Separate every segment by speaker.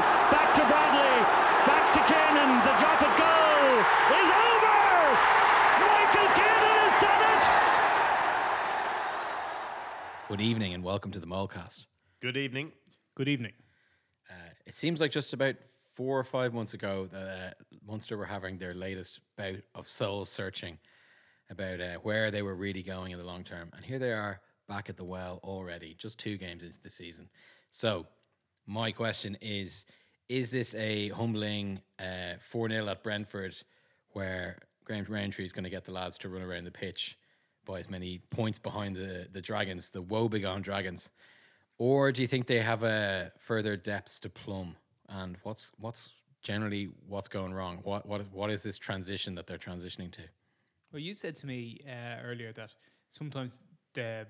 Speaker 1: Back to Bradley. Back to Kiernan. The drop at goal is over. Michael Kiernan has done it.
Speaker 2: Good evening and welcome to the Molecast.
Speaker 3: Good evening.
Speaker 4: Good evening.
Speaker 2: It seems like just about four or five months ago that uh, Munster were having their latest bout of soul searching about uh, where they were really going in the long term. And here they are back at the well already, just two games into the season. So, my question is Is this a humbling 4 0 at Brentford where Graham Rowntree is going to get the lads to run around the pitch by as many points behind the, the Dragons, the woebegone Dragons? Or do you think they have a further depths to plumb? And what's what's generally what's going wrong? What what is, what is this transition that they're transitioning to?
Speaker 4: Well, you said to me uh, earlier that sometimes the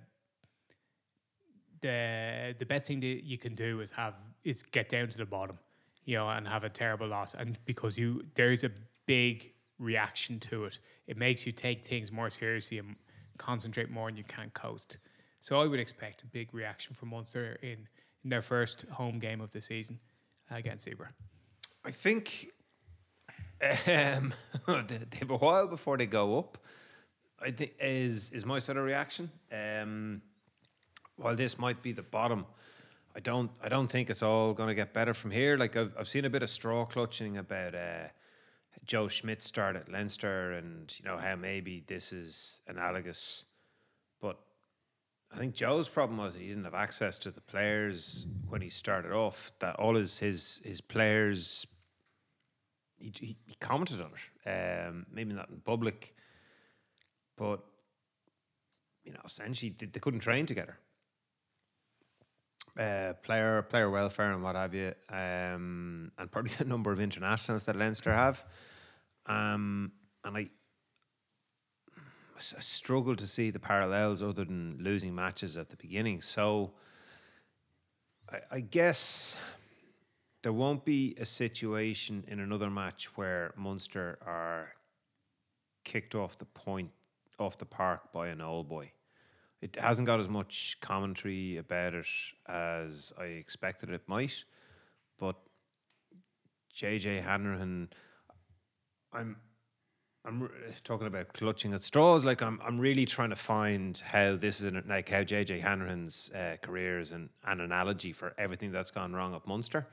Speaker 4: the the best thing that you can do is have is get down to the bottom, you know, and have a terrible loss, and because you there is a big reaction to it, it makes you take things more seriously and concentrate more, and you can't coast. So I would expect a big reaction from Munster in, in their first home game of the season against Zebre.
Speaker 3: I think um, they have a while before they go up. I think is is my sort of reaction. Um, while this might be the bottom, I don't I don't think it's all going to get better from here. Like I've I've seen a bit of straw clutching about uh, Joe Schmidt start at Leinster, and you know how maybe this is analogous, but I think Joe's problem was he didn't have access to the players when he started off. That all his his his players, he he, commented on it. Um, maybe not in public, but you know, essentially they couldn't train together. Uh, player player welfare and what have you, um, and probably the number of internationals that Leinster have, um, and I I struggle to see the parallels other than losing matches at the beginning. So I, I guess there won't be a situation in another match where Munster are kicked off the point off the park by an old boy. It hasn't got as much commentary about it as I expected it might, but JJ Hanrahan, I'm I'm talking about clutching at straws. Like I'm, I'm really trying to find how this is an, like how JJ Hanrahan's uh, career is an, an analogy for everything that's gone wrong at Munster.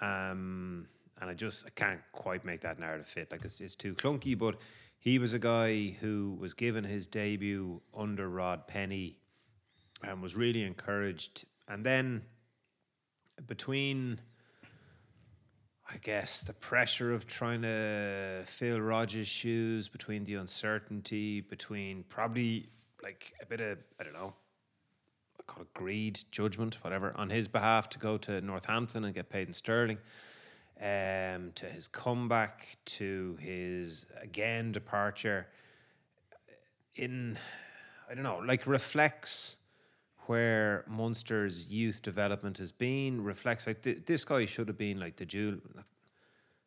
Speaker 3: Um, and I just I can't quite make that narrative fit. Like it's, it's too clunky. But he was a guy who was given his debut under Rob Penney and was really encouraged. And then between I guess the pressure of trying to fill Rogers' shoes between the uncertainty, between probably like a bit of I don't know, I call it greed, judgment, whatever, on his behalf to go to Northampton and get paid in sterling. Um, to his comeback, to his again departure, in I don't know, like reflects where Munster's youth development has been. Reflects like th- this guy should have been like the jewel.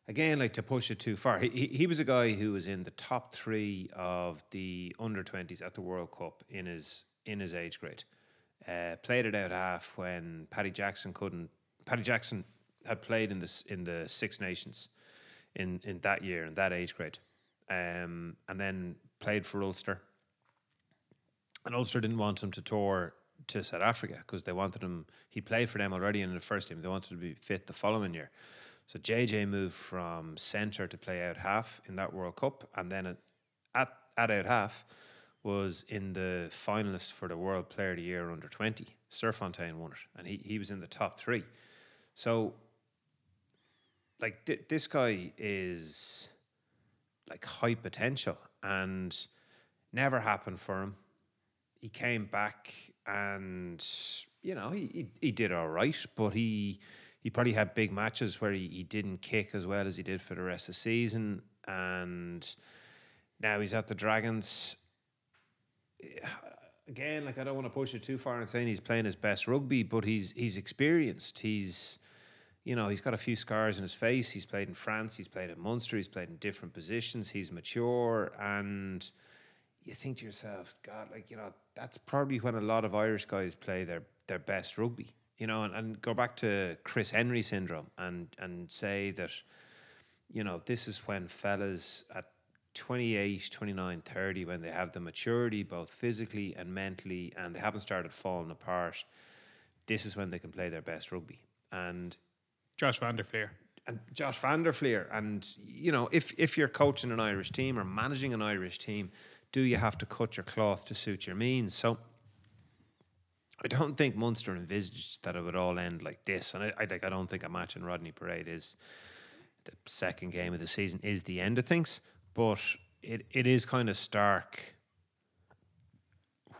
Speaker 3: Again, like to push it too far. He, he was a guy who was in the top three of the under twenties at the World Cup in his in his age grade. Uh, played it out half when Paddy Jackson couldn't. Paddy Jackson had played in this in the Six Nations in in that year in that age grade, um, and then played for Ulster. And Ulster didn't want him to tour to South Africa because they wanted him. He played for them already in the first team. They wanted to be fit the following year. So JJ moved from centre to play out half in that World Cup, and then at at, at out half was in the finalists for the World Player of the Year under twenty. Sir Fontaine won it, and he he was in the top three. So, like th- this guy is like high potential, and never happened for him he came back and you know he he, he did all right, but he he probably had big matches where he, he didn't kick as well as he did for the rest of the season, and now he's at the Dragons. Again, like I don't want to push it too far and saying he's playing his best rugby, but he's he's experienced. He's you know, he's got a few scars in his face. He's played in France, he's played in Munster, he's played in different positions, he's mature and you think to yourself, God, like, you know, that's probably when a lot of Irish guys play their their best rugby. You know, and, and go back to Chris Henry syndrome and and say that, you know, this is when fellas at 28, 29, 30, when they have the maturity, both physically and mentally, and they haven't started falling apart, this is when they can play their best rugby. And
Speaker 4: Josh Van der Flier.
Speaker 3: and Josh Van der Flier. And you know, if if you're coaching an Irish team or managing an Irish team, do you have to cut your cloth to suit your means? So I don't think Munster envisaged that it would all end like this. And I, I like I don't think a match in Rodney Parade is the second game of the season is the end of things. But it, it is kind of stark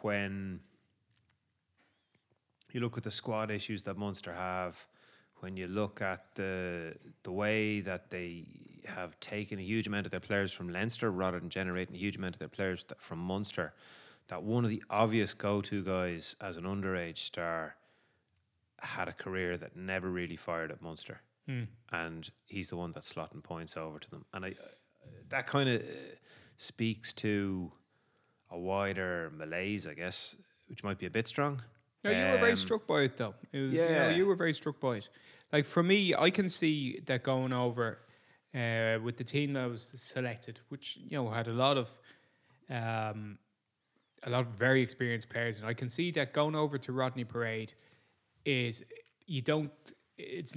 Speaker 3: when you look at the squad issues that Munster have, when you look at the the way that they have taken a huge amount of their players from Leinster rather than generating a huge amount of their players that, from Munster, that one of the obvious go-to guys as an underage star had a career that never really fired at Munster, hmm. and he's the one that's slotting points over to them, and I that kind of uh, speaks to a wider malaise, I guess, which might be a bit strong.
Speaker 4: No, you were very
Speaker 3: Um,
Speaker 4: struck by it, though. It was,
Speaker 3: yeah.
Speaker 4: you, know, you were very struck by it. Like for me, I can see that going over uh, with the team that was selected, which you know had a lot of, um, a lot of very experienced players, and I can see that going over to Rodney Parade is you don't. It's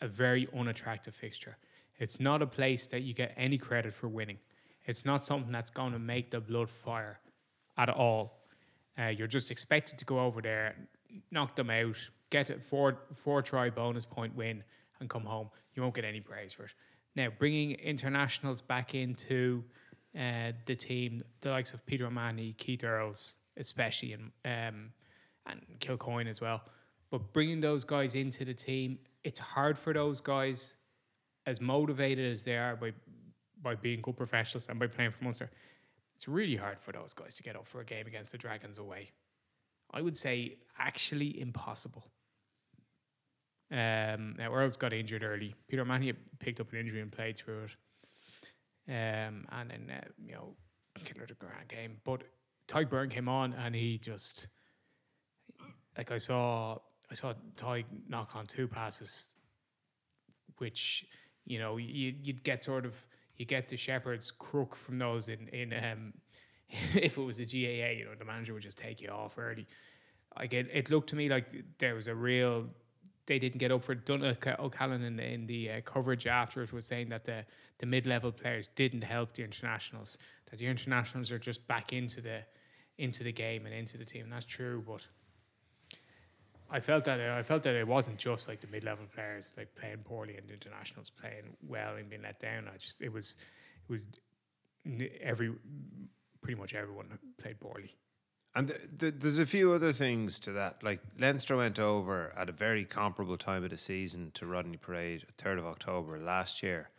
Speaker 4: a very unattractive fixture. It's not a place that you get any credit for winning. It's not something that's going to make the blood fire at all. Uh, you're just expected to go over there, knock them out, get a four four try bonus point win, and come home. You won't get any praise for it. Now, bringing internationals back into uh, the team, the likes of Peter O'Mahony, Keith Earls, especially, and um, and Kilcoyne as well. But bringing those guys into the team, it's hard for those guys, as motivated as they are by by being good professionals and by playing for Munster. It's really hard for those guys to get up for a game against the Dragons away. I would say actually impossible. Um, now Earls got injured early. Peter Manny picked up an injury and played through it. Um, and then uh, you know, killer the grand game. But Tadhg Beirne came on and he just like I saw I saw Tadhg knock on two passes, which you know you you'd get sort of you get the Shepherd's crook from those in in um if it was a GAA, you know, the manager would just take you off early. Like it, it looked to me like there was a real. They didn't get up for it. Donncha O'Callaghan in the, in the uh, coverage after it was saying that the, the mid level players didn't help the internationals. That the internationals are just back into the into the game and into the team. And that's true, but I felt that I felt that it wasn't just like the mid level players like playing poorly and the internationals playing well and being let down. I just it was it was every pretty much everyone played poorly.
Speaker 3: And th- th- there's a few other things to that. Like Leinster went over at a very comparable time of the season to Rodney Parade, 3rd of October last year,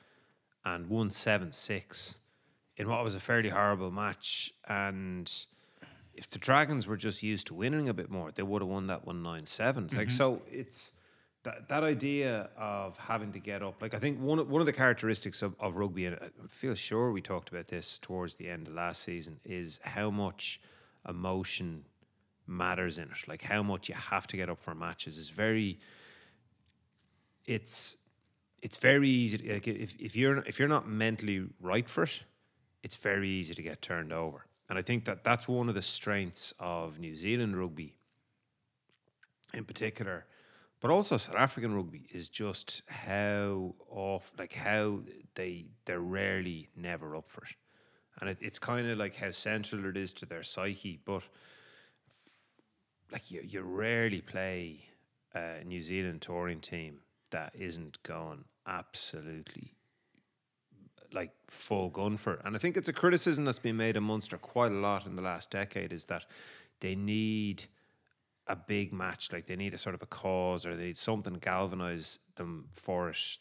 Speaker 3: and won 7 6 in what was a fairly horrible match. And if the Dragons were just used to winning a bit more, they would have won that one nine seven. 9 7. Like, mm-hmm. so it's that, that idea of having to get up. Like, I think one of, one of the characteristics of, of rugby, and I feel sure we talked about this towards the end of last season, is how much emotion matters in it. Like how much you have to get up for matches is very. It's it's very easy. To, like if if you're if you're not mentally right for it, it's very easy to get turned over. And I think that that's one of the strengths of New Zealand rugby, in particular, but also South African rugby is just how off, like how they they're rarely never up for it, and it, it's kind of like how central it is to their psyche. But like you, you rarely play a New Zealand touring team that isn't going absolutely like full gun for. it. And I think it's a criticism that's been made of Munster quite a lot in the last decade is that they need a big match. Like they need a sort of a cause or they need something to galvanize them for it,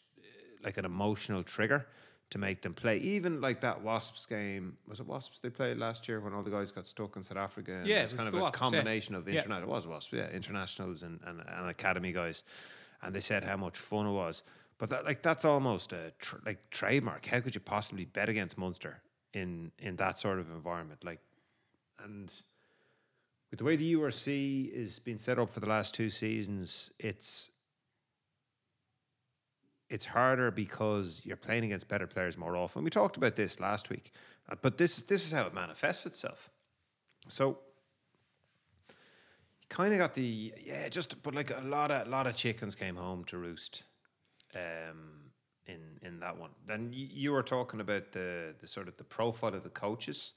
Speaker 3: like an emotional trigger to make them play. Even like that Wasps game, was it Wasps they played last year when all the guys got stuck in South Africa? And
Speaker 4: Yeah,
Speaker 3: it was kind of a
Speaker 4: Wasps, yeah.
Speaker 3: combination of
Speaker 4: Yeah.
Speaker 3: international. It was Wasps, yeah, internationals and, and, and academy guys, and they said how much fun it was. But that like that's almost a tr- like trademark. How could you possibly bet against Munster in in that sort of environment? Like, and with the way the URC is being set up for the last two seasons, it's it's harder because you're playing against better players more often. We talked about this last week, uh, but this this is how it manifests itself. So you kind of got the yeah, just but like a lot of lot of chickens came home to roost. Um, in in that one, then you, you were talking about the the sort of the profile of the coaches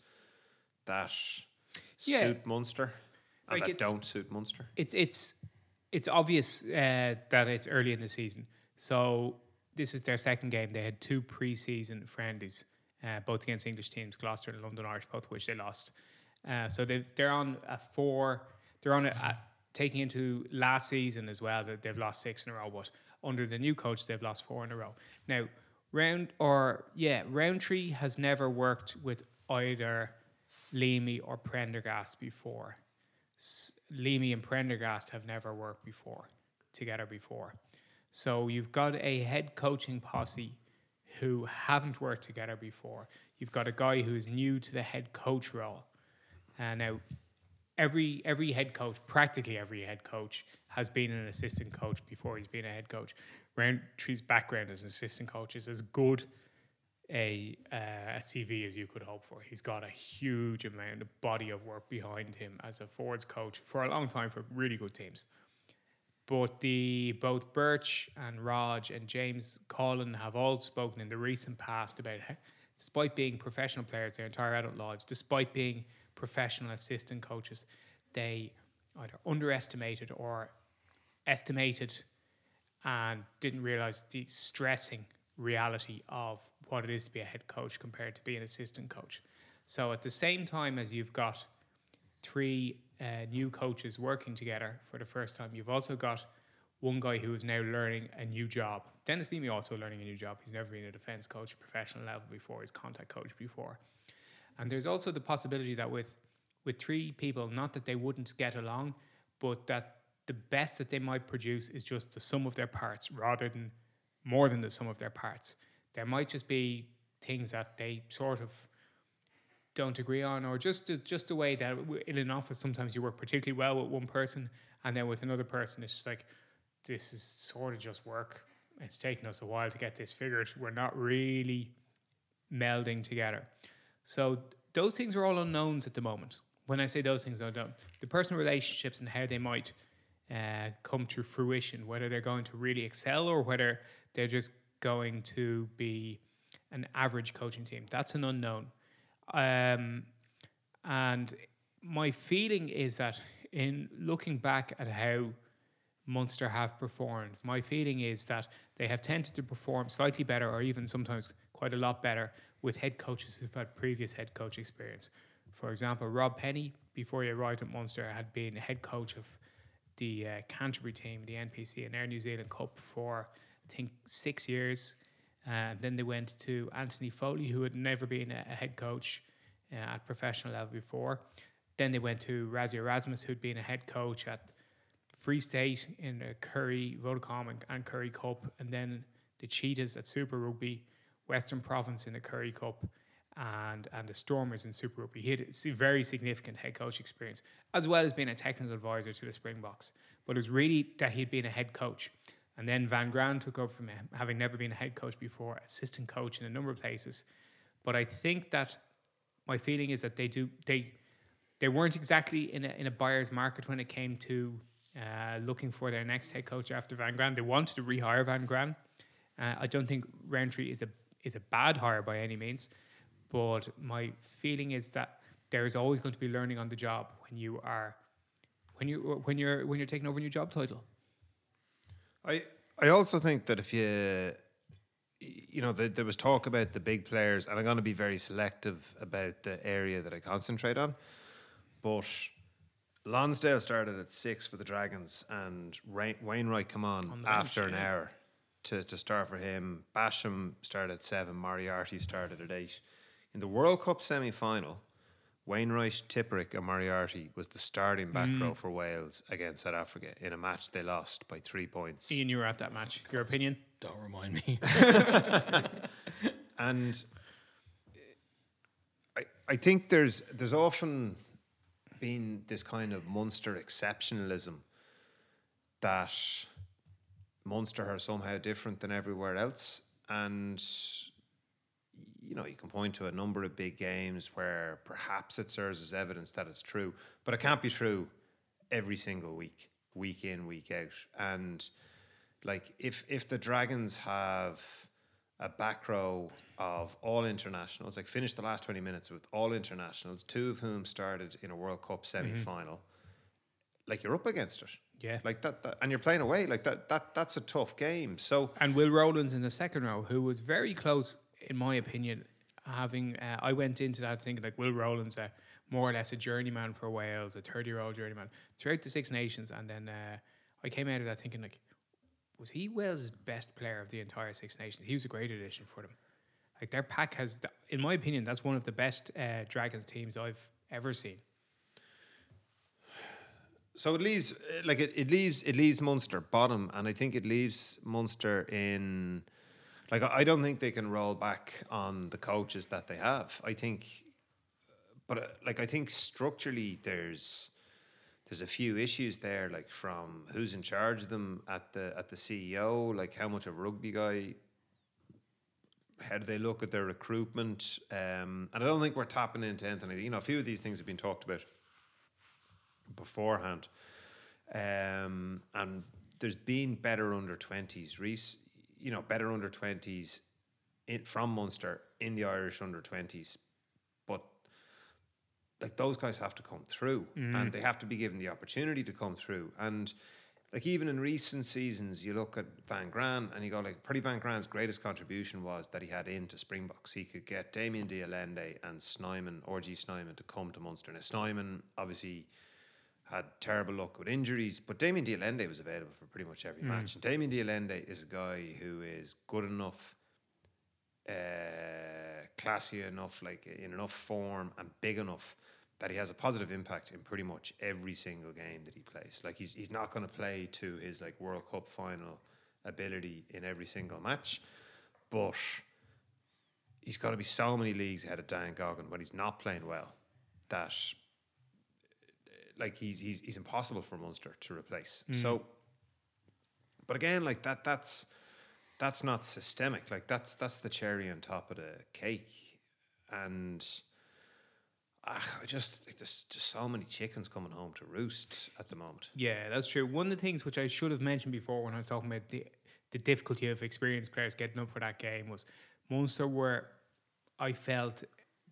Speaker 3: that
Speaker 4: Yeah.
Speaker 3: suit Munster and
Speaker 4: Like
Speaker 3: that don't suit Munster.
Speaker 4: it's it's it's obvious uh, that it's early in the season. So this is their second game. They had two preseason friendlies, uh, both against English teams, Gloucester and London Irish, both of which they lost. Uh, so they they're on a four. They're on a, a taking into last season as well. That they've lost six in a row, but under the new coach, they've lost four in a row. Now round or yeah, Rowntree has never worked with either Leamy or Prendergast before. S- Leamy and Prendergast have never worked before together before. So you've got a head coaching posse who haven't worked together before. You've got a guy who's new to the head coach role. And now every every head coach, practically every head coach, has been an assistant coach before he's been a head coach. Rowntree's background as an assistant coach is as good a, uh, a CV as you could hope for. He's got a huge amount of body of work behind him as a forwards coach for a long time for really good teams. But the both Birch and Raj and James Collin have all spoken in the recent past about how, despite being professional players their entire adult lives, despite being professional assistant coaches, they either underestimated or estimated and didn't realize the stressing reality of what it is to be a head coach compared to being an assistant coach. So at the same time as you've got three uh, new coaches working together for the first time, you've also got one guy who is now learning a new job. Denis Leamy also learning a new job. He's never been a defence coach at a professional level before. He's contact coach before. And there's also the possibility that with with three people, not that they wouldn't get along, but that the best that they might produce is just the sum of their parts rather than more than the sum of their parts. There might just be things that they sort of don't agree on, or just just the way that in an office sometimes you work particularly well with one person, and then with another person it's just like this is sort of just work. It's taken us a while to get this figured. We're not really melding together. So those things are all unknowns at the moment. When I say those things, I don't. The personal relationships and how they might uh, come to fruition, whether they're going to really excel or whether they're just going to be an average coaching team, that's an unknown. Um, and my feeling is that in looking back at how Munster have performed. My feeling is that they have tended to perform slightly better, or even sometimes quite a lot better, with head coaches who've had previous head coach experience. For example, Rob Penney, before he arrived at Munster, had been head coach of the uh, Canterbury team, the NPC and Air New Zealand Cup for I think six years. And then they went to Anthony Foley, who had never been a, a head coach uh, at professional level before. Then they went to Rassie Erasmus, who'd been a head coach at Free State in the Currie, Vodacom and, and Currie Cup, and then the Cheetahs at Super Rugby, Western Province in the Currie Cup, and and the Stormers in Super Rugby. He had a very significant head coach experience, as well as being a technical advisor to the Springboks. But it was really that he'd been a head coach. And then Van Graan took over from him, having never been a head coach before, assistant coach in a number of places. But I think that my feeling is that they do they they weren't exactly in a, in a buyer's market when it came to uh, looking for their next head coach after Van Graan. They wanted to rehire Van Graan. Uh, I don't think Rowntree is a is a bad hire by any means, but my feeling is that there is always going to be learning on the job when you are when you when you're when you're taking over a new job title.
Speaker 3: I I also think that if you you know there, there was talk about the big players, and I'm going to be very selective about the area that I concentrate on. But Lonsdale started at six for the Dragons, and Ray- Wainwright come on,
Speaker 4: On
Speaker 3: after
Speaker 4: bench,
Speaker 3: an
Speaker 4: yeah.
Speaker 3: hour to, to start for him. Basham started at seven, Moriarty started at eight. In the World Cup semi final, Wainwright, Tipuric, and Moriarty was the starting back
Speaker 4: Mm.
Speaker 3: row for Wales against South Africa in a match they lost by three points.
Speaker 4: Ian, you were at that match. Your opinion?
Speaker 2: Don't remind me.
Speaker 3: And I, I think there's there's often been this kind of monster exceptionalism that Munster are somehow different than everywhere else. And you know, you can point to a number of big games where perhaps it serves as evidence that it's true, but it can't be true every single week, week in, week out. And like if if the Dragons have a back row of all internationals, like finished the last 20 minutes with all internationals, two of whom started in a World Cup mm-hmm. semi final, like you're up against it.
Speaker 4: Yeah.
Speaker 3: Like that, that and you're playing away. Like that that that's a tough game. So
Speaker 4: And Will Rowlands in the second row, who was very close, in my opinion, having. Uh, I went into that thinking like Will Rowlands, uh, more or less a journeyman for Wales, a 30 year old journeyman throughout the Six Nations. And then uh, I came out of that thinking like, was he Wales' best player of the entire Six Nations? He was a great addition for them. Like their pack has, in my opinion, that's one of the best uh, Dragons teams I've ever seen.
Speaker 3: So it leaves like it, it leaves it leaves Munster bottom, and I think it leaves Munster in like I don't think they can roll back on the coaches that they have. I think, but uh, like I think structurally there's there's a few issues there, like from who's in charge of them at the at the CEO, like how much of a rugby guy. How do they look at their recruitment? Um, and I don't think we're tapping into anything. You know, a few of these things have been talked about beforehand. Um, and there's been better under 20s, Reese, you know, better under 20s in, from Munster in the Irish under 20s. But like those guys have to come through and they have to be given the opportunity to come through. And like even in recent seasons, you look at Van Graan and you go like, Pretty Van Graan's greatest contribution was that he had into Springboks. He could get Damian de Allende and Snyman, RG Snyman, to come to Munster. Now Snyman obviously had terrible luck with injuries, but Damian de Allende was available for pretty much every match. And Damian de Allende is a guy who is good enough, uh, classy enough, like in enough form and big enough that he has a positive impact in pretty much every single game that he plays. Like he's he's not going to play to his like World Cup final ability in every single match, but he's got to be so many leagues ahead of Dan Goggin when he's not playing well that like he's he's he's impossible for Munster to replace. So, but again, like that that's that's not systemic. Like that's that's the cherry on top of the cake, and ah, I just like there's just so many chickens coming home to roost at the moment.
Speaker 4: Yeah, that's true. One of the things which I should have mentioned before when I was talking about the the difficulty of experienced players getting up for that game was Munster were, I felt,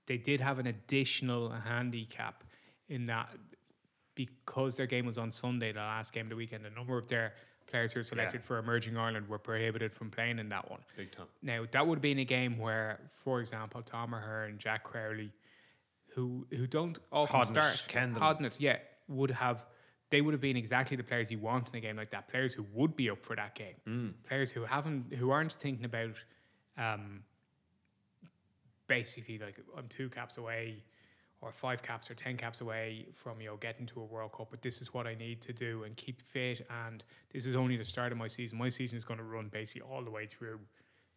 Speaker 4: they did have an additional handicap in that because their game was on Sunday, the last game of the weekend, a number of their players who were selected for Emerging Ireland were prohibited from playing in that one.
Speaker 3: Big time.
Speaker 4: Now that would have been a game where, for example, Tom Ahern, and Jack Crowley, who who don't often
Speaker 3: Hodnett,
Speaker 4: start,
Speaker 3: Kendall.
Speaker 4: Hodnett, yeah, would have they would have been exactly the players you want in a game like that. Players who would be up for that game. Players who haven't who aren't thinking about um, basically like I'm two caps away or five caps or ten caps away from you know getting to a World Cup, but this is what I need to do and keep fit. And this is only the start of my season. My season is going to run basically all the way through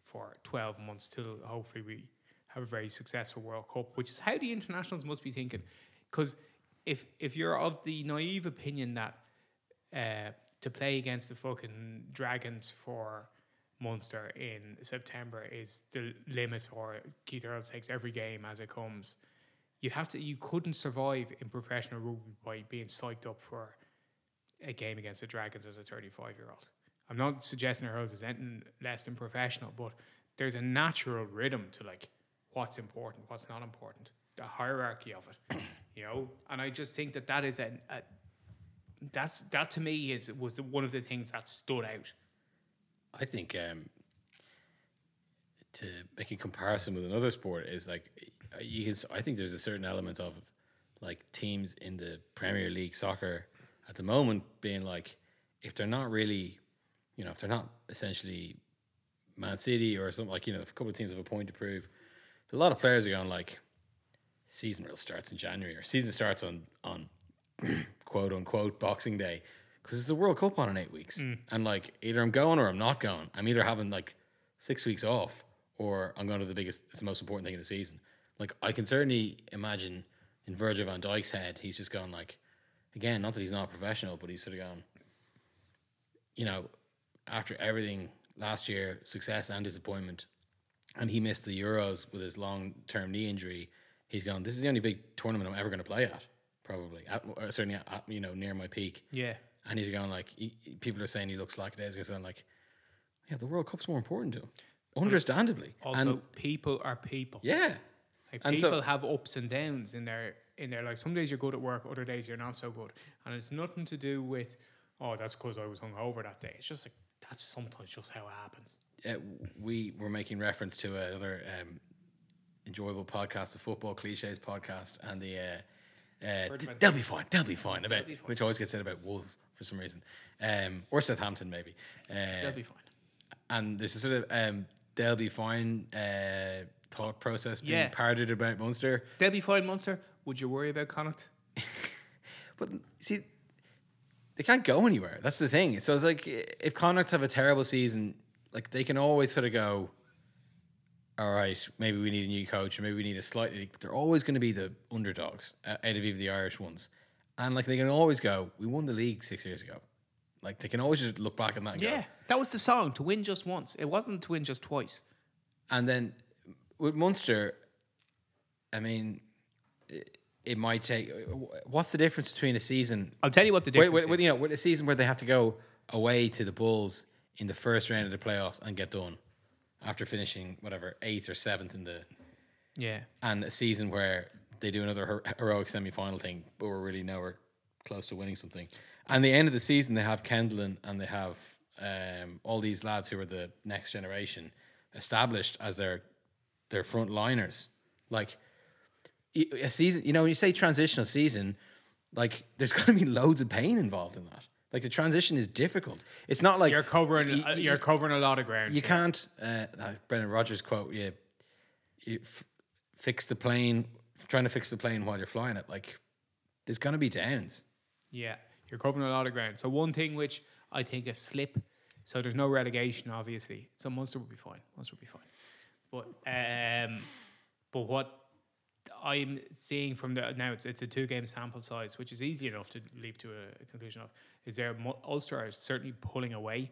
Speaker 4: for twelve months till hopefully we have a very successful World Cup, which is how the internationals must be thinking. Because if if you're of the naive opinion that uh, to play against the fucking Dragons for Munster in September is the limit, or Keith Earls takes every game as it comes. You'd have to. You couldn't survive in professional rugby by being psyched up for a game against the Dragons as a 35 year old. I'm not suggesting Earls is anything less than professional, but there's a natural rhythm to like what's important, what's not important, the hierarchy of it, you know. And I just think that that is a, a that's that to me is was the, one of the things that stood out.
Speaker 2: I think um, to make a comparison with another sport is like you can. I think there's a certain element of like teams in the Premier League soccer at the moment being like, if they're not really, you know, if they're not essentially Man City or something like, you know, if a couple of teams have a point to prove, a lot of players are going like, season real starts in January or season starts on on quote unquote Boxing Day because it's the World Cup on in eight weeks, mm. and like either I'm going or I'm not going. I'm either having like six weeks off or I'm going to the biggest, it's the most important thing in the season. Like I can certainly imagine in Virgil van Dijk's head, he's just going like, again, not that he's not a professional, but he's sort of going, you know, after everything last year, success and disappointment, and he missed the Euros with his long term knee injury. He's gone. This is the only big tournament I'm ever going to play at, probably. At, or certainly, at, you know, near my peak.
Speaker 4: Yeah.
Speaker 2: And he's going like, he, people are saying he looks like days because I'm like, yeah, the World Cup's more important to him, understandably.
Speaker 4: Also,
Speaker 2: and
Speaker 4: people are people.
Speaker 2: yeah,
Speaker 4: Like
Speaker 2: And so-
Speaker 4: people have ups and downs in their in their life. Some days you're good at work, other days you're not so good, and it's nothing to do with oh that's because I was hungover that day. It's just like that's sometimes just how it happens.
Speaker 2: uh, we were making reference to another um, enjoyable podcast, the football cliches podcast, and the uh, uh, they'll be fine, they'll be fine. About
Speaker 4: be fine.
Speaker 2: which always gets said about Wolves for some reason, um, or Southampton maybe. Uh,
Speaker 4: They'll be fine.
Speaker 2: and there's a sort of um, they'll be fine uh, thought process being
Speaker 4: Yeah.
Speaker 2: parted about Munster.
Speaker 4: They'll be fine, Munster. Would you worry about Connacht?
Speaker 2: But see, they can't go anywhere. That's the thing. So it's like if Connacht have a terrible season, like they can always sort of go, all right, maybe we need a new coach, or maybe we need a slightly. They're always going to be the underdogs uh, out of even the Irish ones, and like they can always go, we won the league six years ago. Like they can always just look back on that and
Speaker 4: Yeah,
Speaker 2: go,
Speaker 4: that was the song to win just once. It wasn't to win just twice.
Speaker 2: And then with Munster, I mean, it, it might take. What's the difference between a season?
Speaker 4: I'll tell you what the difference
Speaker 2: wait, wait,
Speaker 4: is.
Speaker 2: you know, with a season where they have to go away to the Bulls in the first round of the playoffs and get done after finishing whatever eighth or seventh in the,
Speaker 4: yeah,
Speaker 2: and a season where they do another heroic semi final thing, but we're really nowhere close to winning something. And the end of the season, they have Kendall and they have um, all these lads who are the next generation established as their their front liners. Like a season, you know, when you say transitional season, like there's going to be loads of pain involved in that. Like the transition is difficult. It's not like
Speaker 4: you're covering.
Speaker 2: y-
Speaker 4: uh, you're covering a lot of ground.
Speaker 2: you can't. Uh, Brendan Rodgers quote: "You, you f- fix the plane, trying to fix the plane while you're flying it. Like there's going to be downs.
Speaker 4: Yeah, you're covering a lot of ground. So one thing which I think a slip. So there's no relegation, obviously. So Munster will be fine. Munster will be fine. But um, but what I'm seeing from the now it's, it's a two game sample size, which is easy enough to leap to a, conclusion of. Is there Ulster are certainly pulling away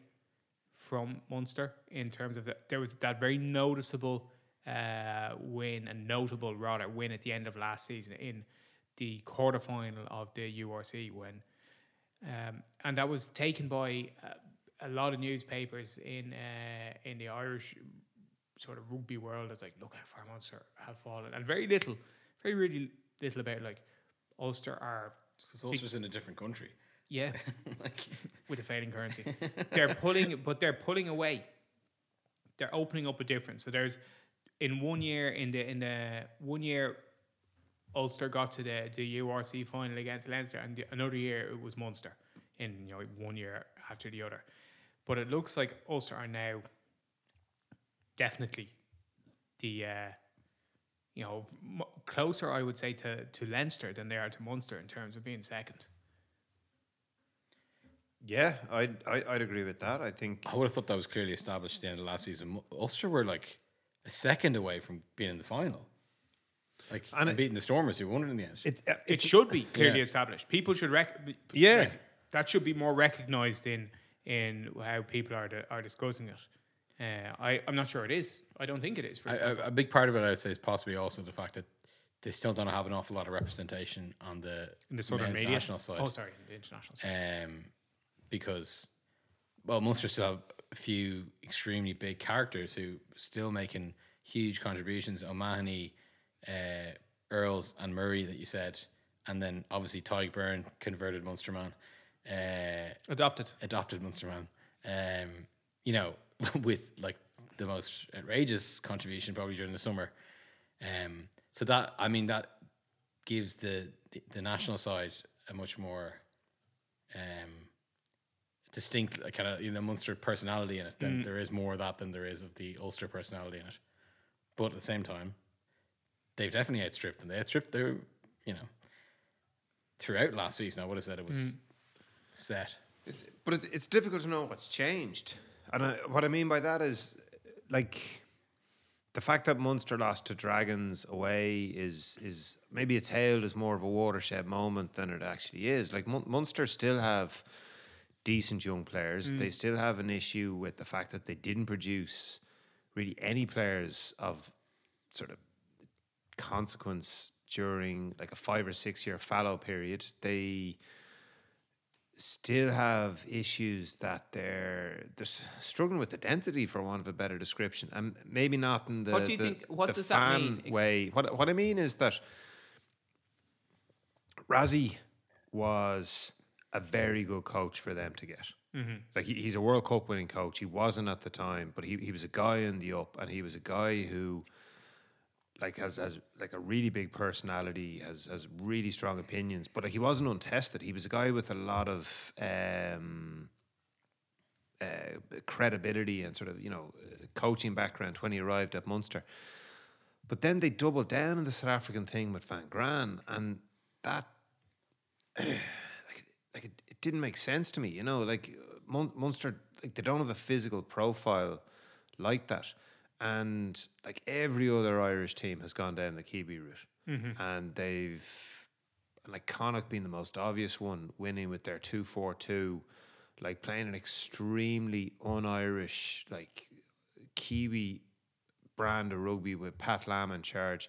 Speaker 4: from Munster in terms of the, there was that very noticeable uh, win, a notable rather win at the end of last season in the quarterfinal of the URC when, um, and that was taken by uh, a lot of newspapers in uh, in the Irish sort of rugby world as like, look how far Munster have fallen, and very little, very really little about like Ulster are
Speaker 2: Because Ulster's in a different country.
Speaker 4: yeah
Speaker 2: like
Speaker 4: with a failing currency. they're pulling, but they're pulling away. They're opening up a difference. So there's in one year in the in the one year, Ulster got to the the URC final against Leinster, and the, another year it was Munster. In you know one year after the other, but it looks like Ulster are now definitely the. Uh, you know, m- closer I would say to, to Leinster than they are to Munster in terms of being second.
Speaker 3: Yeah, I'd, I, I'd agree with that. I think
Speaker 2: I would have thought that was clearly established at the end of last season. Ulster were like a second away from being in the final, like
Speaker 3: And
Speaker 2: and,
Speaker 3: it-
Speaker 2: beating the Stormers who won it in the end.
Speaker 3: it, uh,
Speaker 4: it should be clearly
Speaker 2: Yeah.
Speaker 4: established. People should rec-
Speaker 3: Yeah.
Speaker 4: rec- that should be more recognized in in how people are di- are discussing it. Uh, I I'm not sure it is. I don't think it is. For
Speaker 2: I- a, a big part of it, I would say, is possibly also the fact that they still don't have an awful lot of representation on the,
Speaker 4: in the southern media.
Speaker 2: national side.
Speaker 4: Oh, sorry, the international side.
Speaker 2: um, because well, Munster still have a few extremely big characters who still making huge contributions. O'Mahony, uh, Earls, and Murray that you said, and then obviously Tadhg Beirne, converted Munster man, uh,
Speaker 4: Adopted.
Speaker 2: adopted Munster man. Um, you know, with like the most outrageous contribution probably during the summer. Um, so that I mean that gives the, the the national side a much more um distinct kind of you know Munster personality in it. Then there is more of that than there is of the Ulster personality in it. But at the same time, they've definitely outstripped them. They outstripped their you know throughout last season. I would have said it was set.
Speaker 3: It's, but it's, it's difficult to know what's changed. And I, what I mean by that is, like, the fact that Munster lost to Dragons away is is maybe it's hailed as more of a watershed moment than it actually is. Like Mun- Munster still have decent young players. Mm. They still have an issue with the fact that they didn't produce really any players of sort of consequence during like a five or six year fallow period. They still have issues that they're they're struggling with identity for want of a better description and maybe not in the
Speaker 4: What do you
Speaker 3: the-
Speaker 4: think- what does that mean?
Speaker 3: Way what what I mean is that Rassie was a very good coach for them to get. Mm-hmm. Like he, he's a World Cup winning coach. He wasn't at the time, but he, he was a guy in the up, and he was a guy who like has has like a really big personality, has has really strong opinions, but like he wasn't untested. He was a guy with a lot of um, uh, credibility and sort of you know coaching background when he arrived at Munster. But then they doubled down on the South African thing with Van Graan, and that like like it, it didn't make sense to me. You know, like Mun- Munster, like they don't have a physical profile like that, and like every other Irish team has gone down the Kiwi route, mm-hmm. and they've like Connacht being the most obvious one, winning with their two four two, like playing an extremely un-Irish like Kiwi brand of rugby with Pat Lam in charge.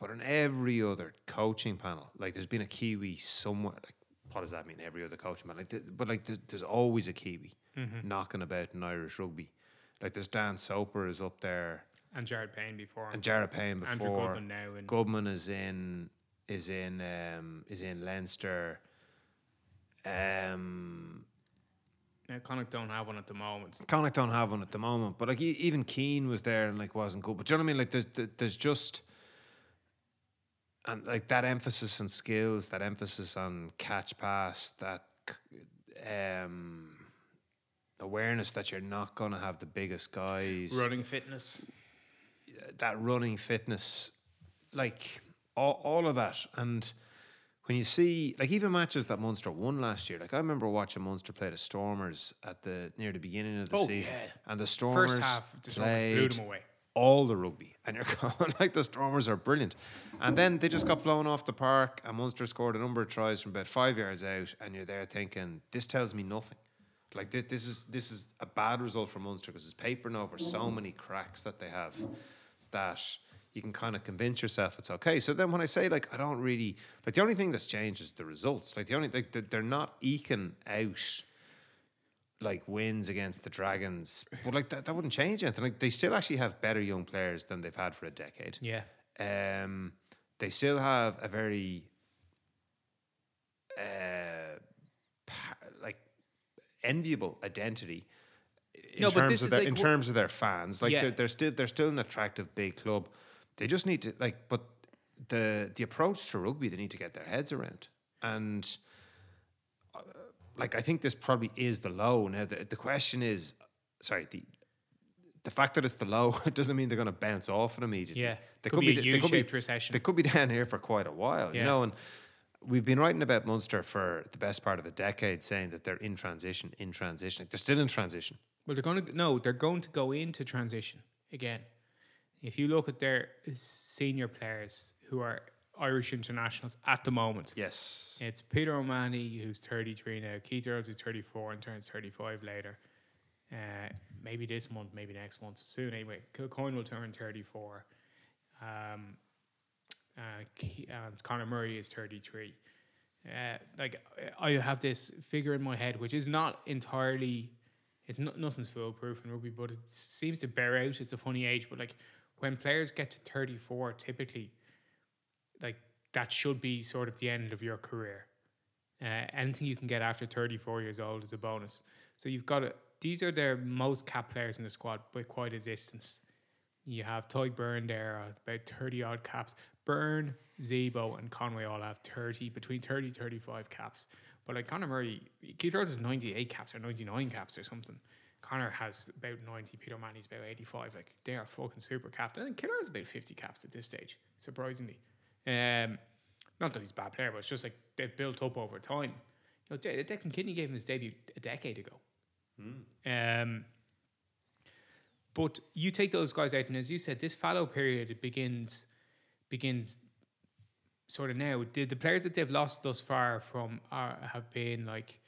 Speaker 3: But on every other coaching panel, like there's been a Kiwi somewhere. Like, what does that mean? Every other coaching panel, like, th- but like there's, there's always a Kiwi mm-hmm. knocking about in Irish rugby. Like there's Dan Soper is up there,
Speaker 4: And Jared Payne before.
Speaker 3: and Jared Payne before.
Speaker 4: Andrew Goodman now in-
Speaker 3: Goodman is in is in um, is in Leinster. Um,
Speaker 4: Yeah, Connacht don't have one at the moment.
Speaker 3: Connacht don't have one at the moment, but like even Keane was there and like wasn't good. But do you know what I mean? Like there's there's just and like that emphasis on skills, that emphasis on catch pass, that um, awareness that you're not going to have the biggest guys,
Speaker 4: Running fitness.
Speaker 3: that running fitness, like all, all of that. And when you see, like even matches that Munster won last year, like I remember watching Munster play the Stormers at the near the beginning of the
Speaker 4: Oh,
Speaker 3: season,
Speaker 4: yeah.
Speaker 3: and the Stormers
Speaker 4: First half, the Stormers blew them away.
Speaker 3: all the rugby, and you're going like the Stormers are brilliant, and then they just got blown off the park, and Munster scored a number of tries from about five yards out, and you're there thinking this tells me nothing. Like this, this is this is a bad result for Munster because it's papering over so many cracks that they have that you can kind of convince yourself it's okay. So then when I say like I don't really like the only thing that's changed is the results. Like the only like they're- they're not eking out like wins against the Dragons, but like that, that wouldn't change anything. Like they still actually have better young players than they've had for a decade.
Speaker 4: Yeah.
Speaker 3: Um, they still have a very uh, enviable identity in
Speaker 4: No,
Speaker 3: terms of their
Speaker 4: like
Speaker 3: in terms of their fans. Like
Speaker 4: Yeah.
Speaker 3: they're, they're still they're still an attractive big club. They just need to like, but the the approach to rugby they need to get their heads around and uh, like I think this probably is the low. Now the, the question is, sorry, the the fact that it's the low doesn't mean they're going to bounce off it immediately.
Speaker 4: Yeah.
Speaker 3: they
Speaker 4: Could be a
Speaker 3: they could be
Speaker 4: recession.
Speaker 3: They could be down here for quite a while, you know. And we've been writing about Munster for the best part of a decade, saying that they're in transition, in transition. Like, they're still in transition.
Speaker 4: Well, they're going to no, they're going to go into transition again. If you look at their senior players who are Irish internationals at the moment,
Speaker 3: Yes.
Speaker 4: it's Peter O'Mahony who's 33 now, Keith Earls who's 34 and turns 35 later. Uh, maybe this month, maybe next month, soon anyway. Coyne will turn 34. Um, uh, and Conor Murray is 33. Uh, like I have this figure in my head, which is not entirely, it's not nothing's foolproof in rugby, but it seems to bear out. It's a funny age, but like when players get to 34, typically, like that should be sort of the end of your career. Uh, anything you can get after 34 years old is a bonus. So you've got to, these are their most cap players in the squad by quite a distance. You have Tadhg Beirne there, uh, about 30 odd caps. Beirne, Zebo, and Conway all have 30, between 30 35 caps. But like Conor Murray, Keith Rhodes has 98 caps or 99 caps or something. Connor has about 90, Peter Manny's about 85. Like, they are fucking super capped. I think Killer has about 50 caps at this stage, surprisingly. Um, not that he's a bad player, but it's just like they've built up over time. You know, De- Declan Kidney gave him his debut a decade ago. Um, but you take those guys out, and as you said, this fallow period it begins begins sort of now. The, the players that they've lost thus far from are, have been like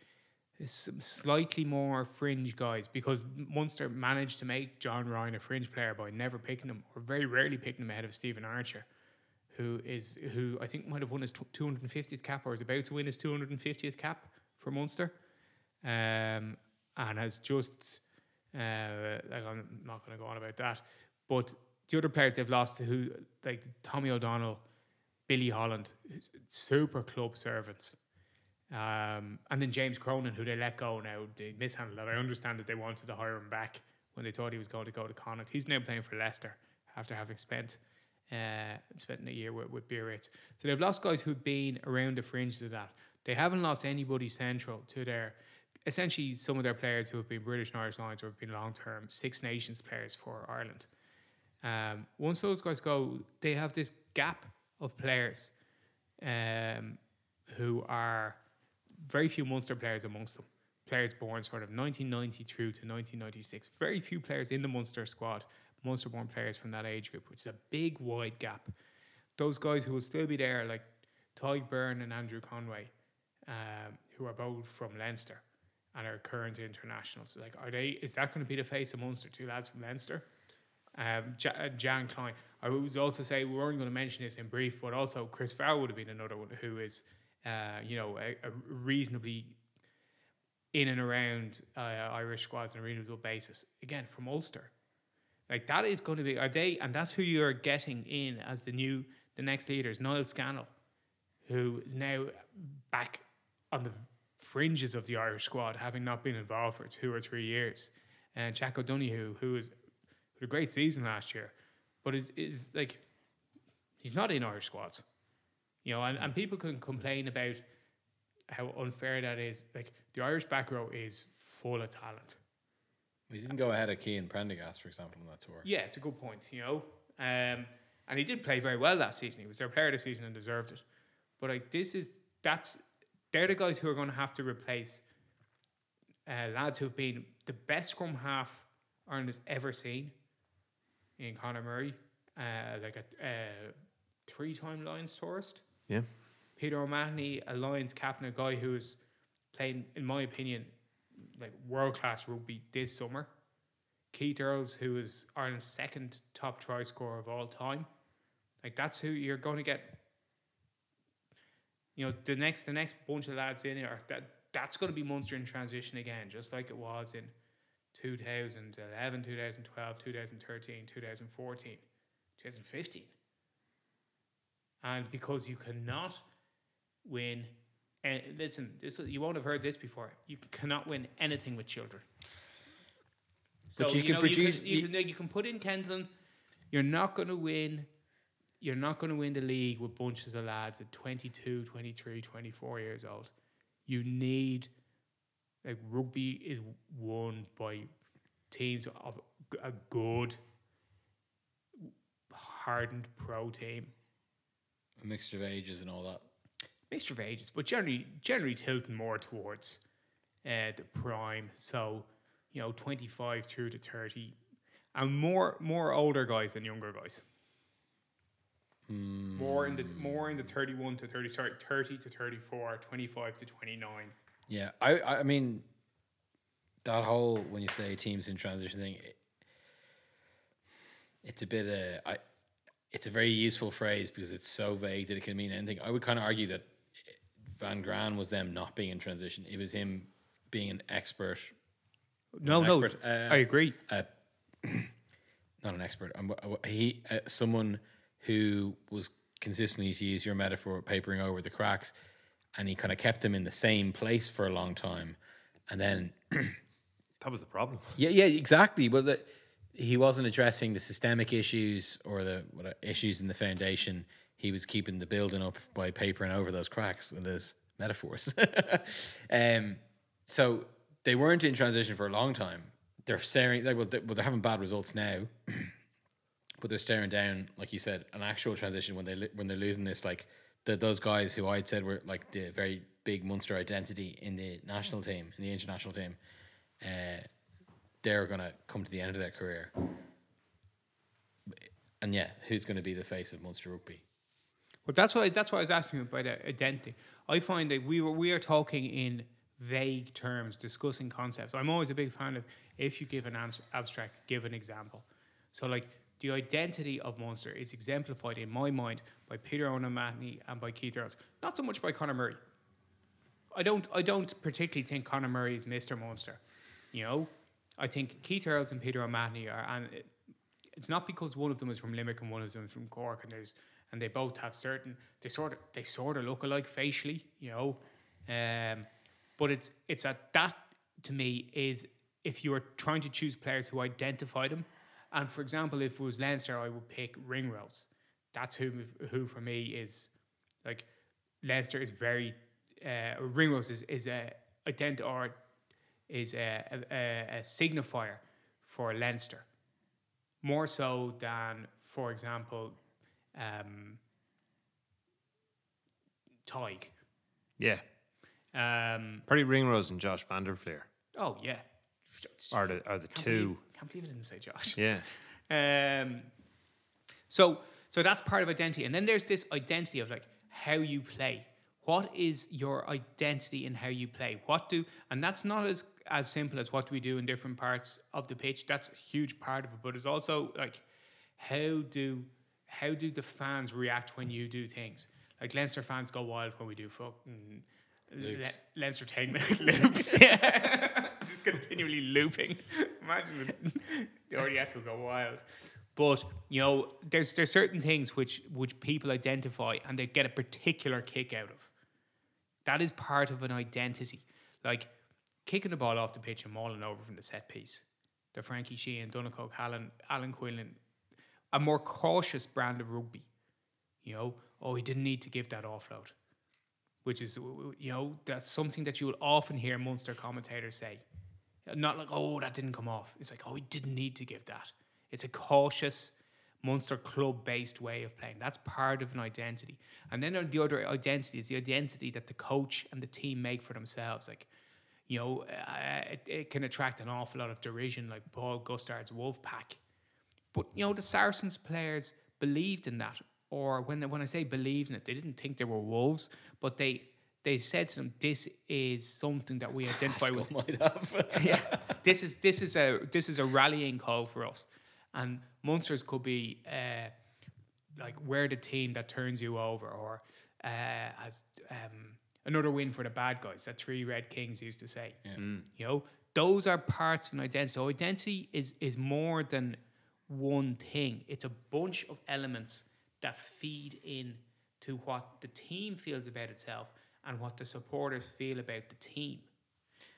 Speaker 4: slightly more fringe guys because Munster managed to make John Ryan a fringe player by never picking him or very rarely picking him ahead of Stephen Archer, who is who I think might have won his two hundred and fiftieth cap or is about to win his two hundred and fiftieth cap for Munster, um, and has just uh, like I'm not going to go on about that, but the other players they've lost to who like Tommy O'Donnell, Billy Holland, super club servants. Um, and then James Cronin, who they let go now, they mishandled that. I understand that they wanted to hire him back when they thought he was going to go to Connacht. He's now playing for Leicester after having spent uh, spent a year with, with Biarritz. So they've lost guys who've been around the fringes of that. They haven't lost anybody central to their essentially some of their players who have been British and Irish Lions or have been long term Six Nations players for Ireland. Um, once those guys go, they have this gap of players um, who are very few Munster players amongst them. Players born sort of 1990 through to 1996. Very few players in the Munster squad, Munster born players from that age group, which is a big, wide gap. Those guys who will still be there, like Tadhg Beirne and Andrew Conway, um, who are both from Leinster and are current internationals. Like, are they? Is that going to be the face of Munster? Two lads from Leinster. Um, uh, Jean Kleyn. I would also say we weren't going to mention this in brief, but also Chris Farrell would have been another one who is, uh, you know, a, a reasonably in and around uh, Irish squads on a reasonable basis. Again, from Ulster. Like that is going to be are they, and that's who you're getting in as the new, the next leaders. Niall Scannell, who is now back on the fringes of the Irish squad, having not been involved for two or three years, and Jack O'Donoghue, who was had a great season last year, but is is like he's not in Irish squads, you know, and, and people can complain about how unfair that is. Like the Irish back row is full of talent.
Speaker 2: We didn't go ahead of Cian Prendergast, for example, on that tour.
Speaker 4: Yeah, it's a good point, you know. Um, and he did play very well last season. He was their player of the season and deserved it. But like this is that's they're the guys who are going to have to replace uh, lads who've been the best scrum half Ireland has ever seen in Conor Murray, uh, like a, a three-time Lions tourist.
Speaker 3: Yeah.
Speaker 4: Peter O'Mahony, a Lions captain, a guy who's playing, in my opinion, like world class rugby this summer. Keith Earls, who is Ireland's second top try scorer of all time. Like that's who you're going to get. You know, the next the next bunch of lads in here that that's going to be Munster in transition again, just like it was in 2011, 2012, 2013, 2014, 2015. And because you cannot win, and listen, this you won't have heard this before. You cannot win anything with children. So
Speaker 2: But you can
Speaker 4: know,
Speaker 2: produce-
Speaker 4: You can, you,
Speaker 2: you-
Speaker 4: can, you can put in Kendall. You're not going to win. You're not going to win the league with bunches of lads at 22, 23, 24 years old. You need like rugby is won by teams of a good, hardened pro team.
Speaker 2: A mixture of ages and all that.
Speaker 4: mixture of ages, but generally generally tilting more towards uh, the prime. So, you know, twenty five through to thirty, and more more older guys than younger guys. More in the more in the thirty one to thirty, sorry, thirty to 34, 25 to twenty nine.
Speaker 2: Yeah, I I mean that whole when you say teams in transition thing, it, it's a bit uh, I it's a very useful phrase because it's so vague that it can mean anything. I would kind of argue that Van Graan was them not being in transition. It was him being an expert,
Speaker 4: No,
Speaker 2: An
Speaker 4: no,
Speaker 2: expert, uh,
Speaker 4: I agree.
Speaker 2: not an expert. Um, uh, he uh, someone who was consistently, to use your metaphor, papering over the cracks, and he kind of kept them in the same place for a long time, and then
Speaker 3: That was the problem.
Speaker 2: Yeah, yeah, exactly. But the, he wasn't addressing the systemic issues or the what, uh, issues in the foundation. He was keeping the building up by papering over those cracks with his metaphors. um, so they weren't in transition for a long time. They're staring. They, well, they, well, they're having bad results now, but they're staring down, like you said, an actual transition when they when they're losing this. Like the, those guys who I'd said were like the very big Munster identity in the national team, in the international team. Uh, they're gonna come to the end of their career. And yeah, who's going to be the face of Munster rugby?
Speaker 4: Well, that's why that's why I was asking about uh, identity. I find that we were we are talking in vague terms, discussing concepts. I'm always a big fan of if you give an answer, abstract, give an example. So, like the identity of Munster is exemplified in my mind by Peter O'Mahony and by Keith Earls, not so much by Conor Murray. I don't I don't particularly think Conor Murray is Mr. Munster. You know, I think Keith Earls and Peter O'Mahony are, and it, it's not because one of them is from Limerick and one of them is from Cork, and there's and they both have certain they sort of they sort of look alike facially, you know. Um, but it's it's at that to me is if you are trying to choose players who identify them, and for example, if it was Leinster, I would pick Ringrose. That's who who for me is like Leinster is very uh, Ringrose is is a ident or is a, a, a signifier for Leinster more so than, for example, um, Tadhg.
Speaker 3: Yeah.
Speaker 4: Um,
Speaker 3: Probably Ringrose and Josh Van der Flier
Speaker 4: oh yeah,
Speaker 3: are the are the two.
Speaker 4: Can't believe I didn't say Josh.
Speaker 3: Yeah.
Speaker 4: Um, so so that's part of identity, and then there's this identity of like how you play. What is your identity in how you play? What do and that's not as as simple as what do we do in different parts of the pitch. That's a huge part of it, but it's also like how do how do the fans react when you do things? Like Leinster fans go wild when we do fucking
Speaker 2: Loops.
Speaker 4: Leinster ten minute loops. Yeah. Just continually looping. Imagine the RDS will go wild. But you know, there's there's certain things which which people identify and they get a particular kick out of. That is part of an identity. Like kicking the ball off the pitch and mauling over from the set piece. The Frankie Sheahan, Donegal, Alan, Alan Quinlan, a more cautious brand of rugby. You know, oh, he didn't need to give that offload, which is, you know, that's something that you will often hear Munster commentators say. Not like, oh, that didn't come off. It's like, oh, he didn't need to give that. It's a cautious, Munster club based way of playing. That's part of an identity. And then the other identity is the identity that the coach and the team make for themselves. Like, you know, uh, it, it can attract an awful lot of derision, like Paul Gustard's Wolf Pack. But you know, the Saracens players believed in that, or when they, when I say believed in it, they didn't think they were wolves, but they they said to them, "This is something that we identify with."
Speaker 2: Might have.
Speaker 4: yeah, this is this is a this is a rallying call for us, and monsters could be uh, like we're the team that turns you over, or uh, as um, another win for the bad guys that three Red Kings used to say. You know, those are parts of an identity. So identity is is more than one thing. It's a bunch of elements that feed in to what the team feels about itself and what the supporters feel about the team.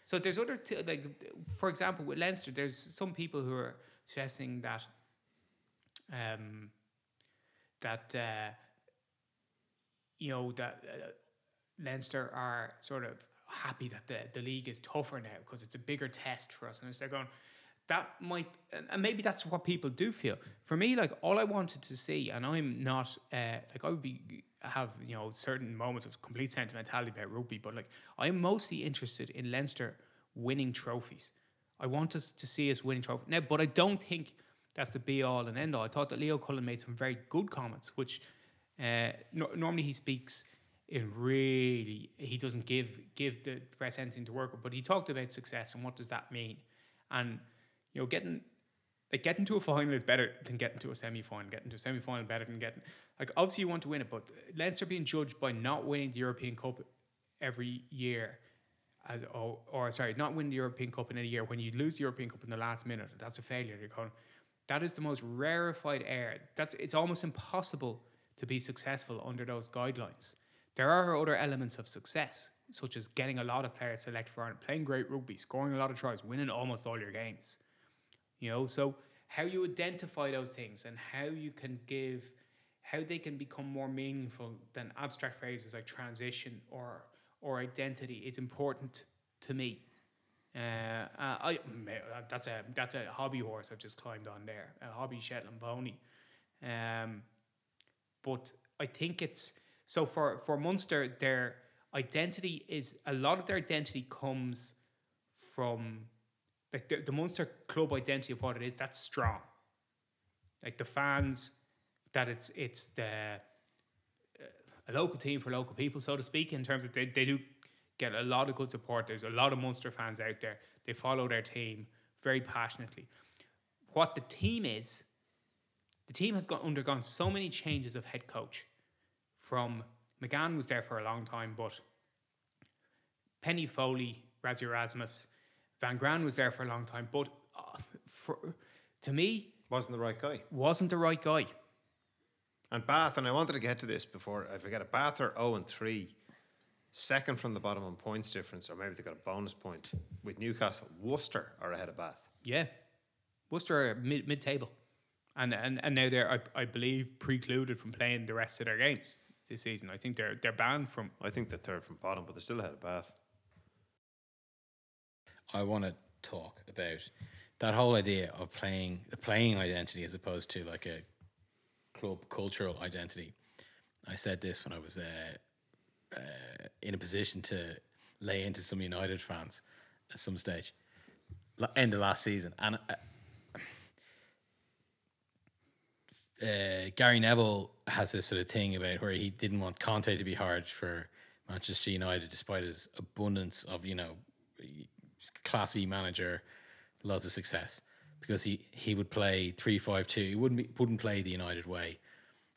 Speaker 4: So there's other t- like, for example, with Leinster, there's some people who are suggesting that, um, that uh, you know that uh, Leinster are sort of happy that the, the league is tougher now because it's a bigger test for us, and they're going. That might, and- maybe that's what people do feel. For me, like all I wanted to see, and I'm not uh, like I would be have you know certain moments of complete sentimentality about rugby, but like I'm mostly interested in Leinster winning trophies. I want us to see us winning trophies now, but I don't think that's the be all and end all. I thought that Leo Cullen made some very good comments, which uh, no, normally he speaks in really he doesn't give give the press anything to work with, but he talked about success and what does that mean, and you know getting like getting to a final is better than getting to a semi final. Getting to a semi final better than getting like obviously you want to win it, but Leinster being judged by not winning the European Cup every year. As, or, or sorry, not win the European Cup in a year. When you lose the European Cup in the last minute, that's a failure. You're going, that is the most rarefied air. That's it's almost impossible to be successful under those guidelines. There are other elements of success, such as getting a lot of players selected for Ireland, playing great rugby, scoring a lot of tries, winning almost all your games. You know, so how you identify those things and how you can give, how they can become more meaningful than abstract phrases like transition or or identity is important to me. Uh, I that's a that's a hobby horse I've just climbed on there, a hobby Shetland pony. Um, but I think it's so for for Munster, their identity is a lot of their identity comes from like the, the Munster club identity of what it is. That's strong. Like the fans, that it's it's the uh, a local team for local people, so to speak. In terms of they, they do get a lot of good support. There's a lot of Munster fans out there. They follow their team very passionately. What the team is, the team has gone undergone so many changes of head coach. From McGahan was there for a long time, but Penney Foley, Rassie Erasmus, Van Graan was there for a long time, but uh, for to me
Speaker 3: Wasn't the right guy.
Speaker 4: wasn't the right guy.
Speaker 3: And Bath, and I wanted to get to this before I forget it. Bath are 0 and 3, second from the bottom on points difference, or maybe they got a bonus point with Newcastle. Worcester are ahead of Bath.
Speaker 4: Yeah, Worcester are mid mid table, and and and now they're I, I believe precluded from playing the rest of their games this season. I think they're they're banned from.
Speaker 3: I think they're third from bottom, but they're still ahead of Bath.
Speaker 2: I want to talk about that whole idea of playing the playing identity as opposed to like a club cultural identity. I said this when I was uh, uh, in a position to lay into some United fans at some stage, end of last season, and uh, uh, Gary Neville has this sort of thing about where he didn't want Conte to be hard for Manchester United, despite his abundance of you know classy manager, lots of success, because he he would play three five two. He wouldn't be, wouldn't play the United way,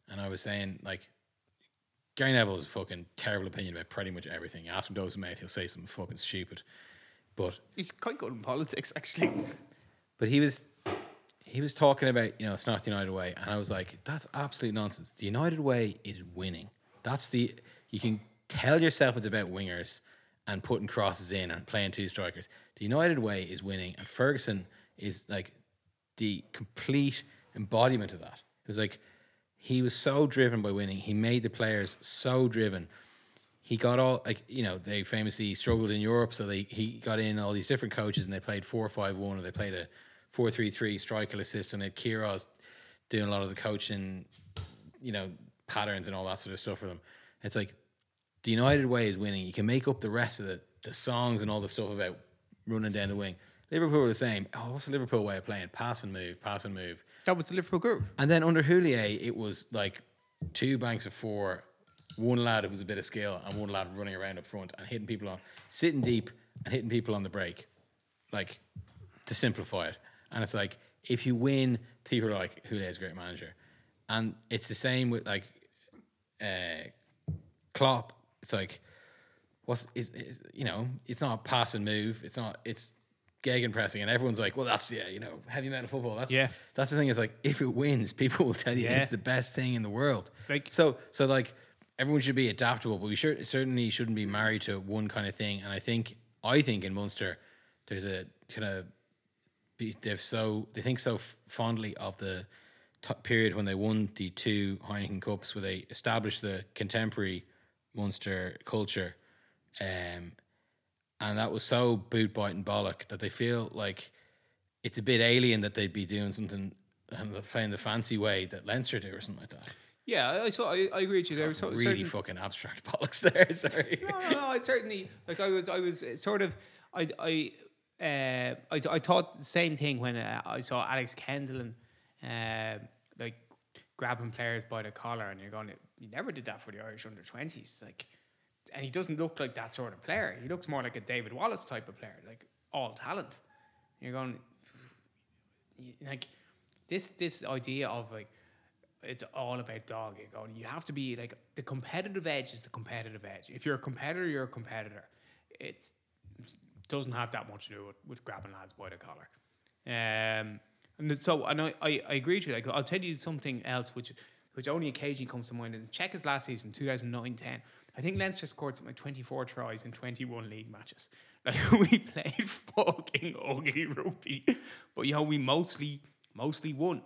Speaker 2: and I was saying like. Gary Neville has a fucking terrible opinion about pretty much everything. Ask him to his mate, he'll say something fucking stupid. But
Speaker 4: He's quite good in politics, actually.
Speaker 2: but he was he was talking about you know it's not the United way, and I was like, that's absolute nonsense. The United way is winning. That's the you can tell yourself it's about wingers and putting crosses in and playing two strikers. The United way is winning, and Ferguson is like the complete embodiment of that. It was like he was so driven by winning. He made the players so driven. He got all like you know they famously struggled in Europe, so they he got in all these different coaches and they played four five one or they played a four three three strikerless system. And Queiroz doing a lot of the coaching, you know, patterns and all that sort of stuff for them. It's like the United way is winning. You can make up the rest of the the songs and all the stuff about running down the wing. Liverpool were the same. Oh, what's the Liverpool way of playing? Pass and move, pass and move.
Speaker 4: that was the Liverpool groove.
Speaker 2: And then under Houllier, it was like two banks of four, one lad who was a bit of skill, and one lad running around up front and hitting people on, sitting deep and hitting people on the break, like to simplify it. And it's like if you win, people are like Houllier's a great manager, and it's the same with like uh, Klopp. It's like what's is, is you know it's not pass and move. It's not it's gegen pressing, and everyone's like, well, that's yeah, you know, heavy metal football. That's
Speaker 4: Yeah.
Speaker 2: That's the thing. Is like if it wins, people will tell you
Speaker 4: Yeah.
Speaker 2: it's the best thing in the world.
Speaker 4: Like-
Speaker 2: so, so like everyone should be adaptable, but we sure certainly shouldn't be married to one kind of thing. And I think I think in Munster, there's a kind of they've so they think so f- fondly of the period when they won the two Heineken Cups, where they established the contemporary Munster culture, um, and that was so boot biting bollock that they feel like it's a bit alien that they'd be doing something and playing the fancy way that Leinster do or something like that.
Speaker 4: Yeah, I, saw. I, I agree with you. There was
Speaker 2: really
Speaker 4: certain-
Speaker 2: fucking abstract bollocks there. Sorry.
Speaker 4: no, no, no. I certainly like. I was. I was uh, sort of. I. I. Uh, I, I thought the same thing when uh, I saw Alex Kendellen and uh, like grabbing players by the collar, and you're going, "You never did that for the Irish under twenties." Like, and he doesn't look like that sort of player. He looks more like a David Wallace type of player, like all talent. You're going, like, this this idea of like it's all about dog. You're going, you have to be like the competitive edge is the competitive edge. If you're a competitor, you're a competitor. It's doesn't have that much to do with, with grabbing lads by the collar. Um, and so, and I, I, I agree with you. Like, I'll tell you something else, which which only occasionally comes to mind. In Cheika's last season, 2009-10, I think Leinster scored something like 24 tries in 21 league matches. Like, we played fucking ugly rugby, but you know, we mostly mostly won.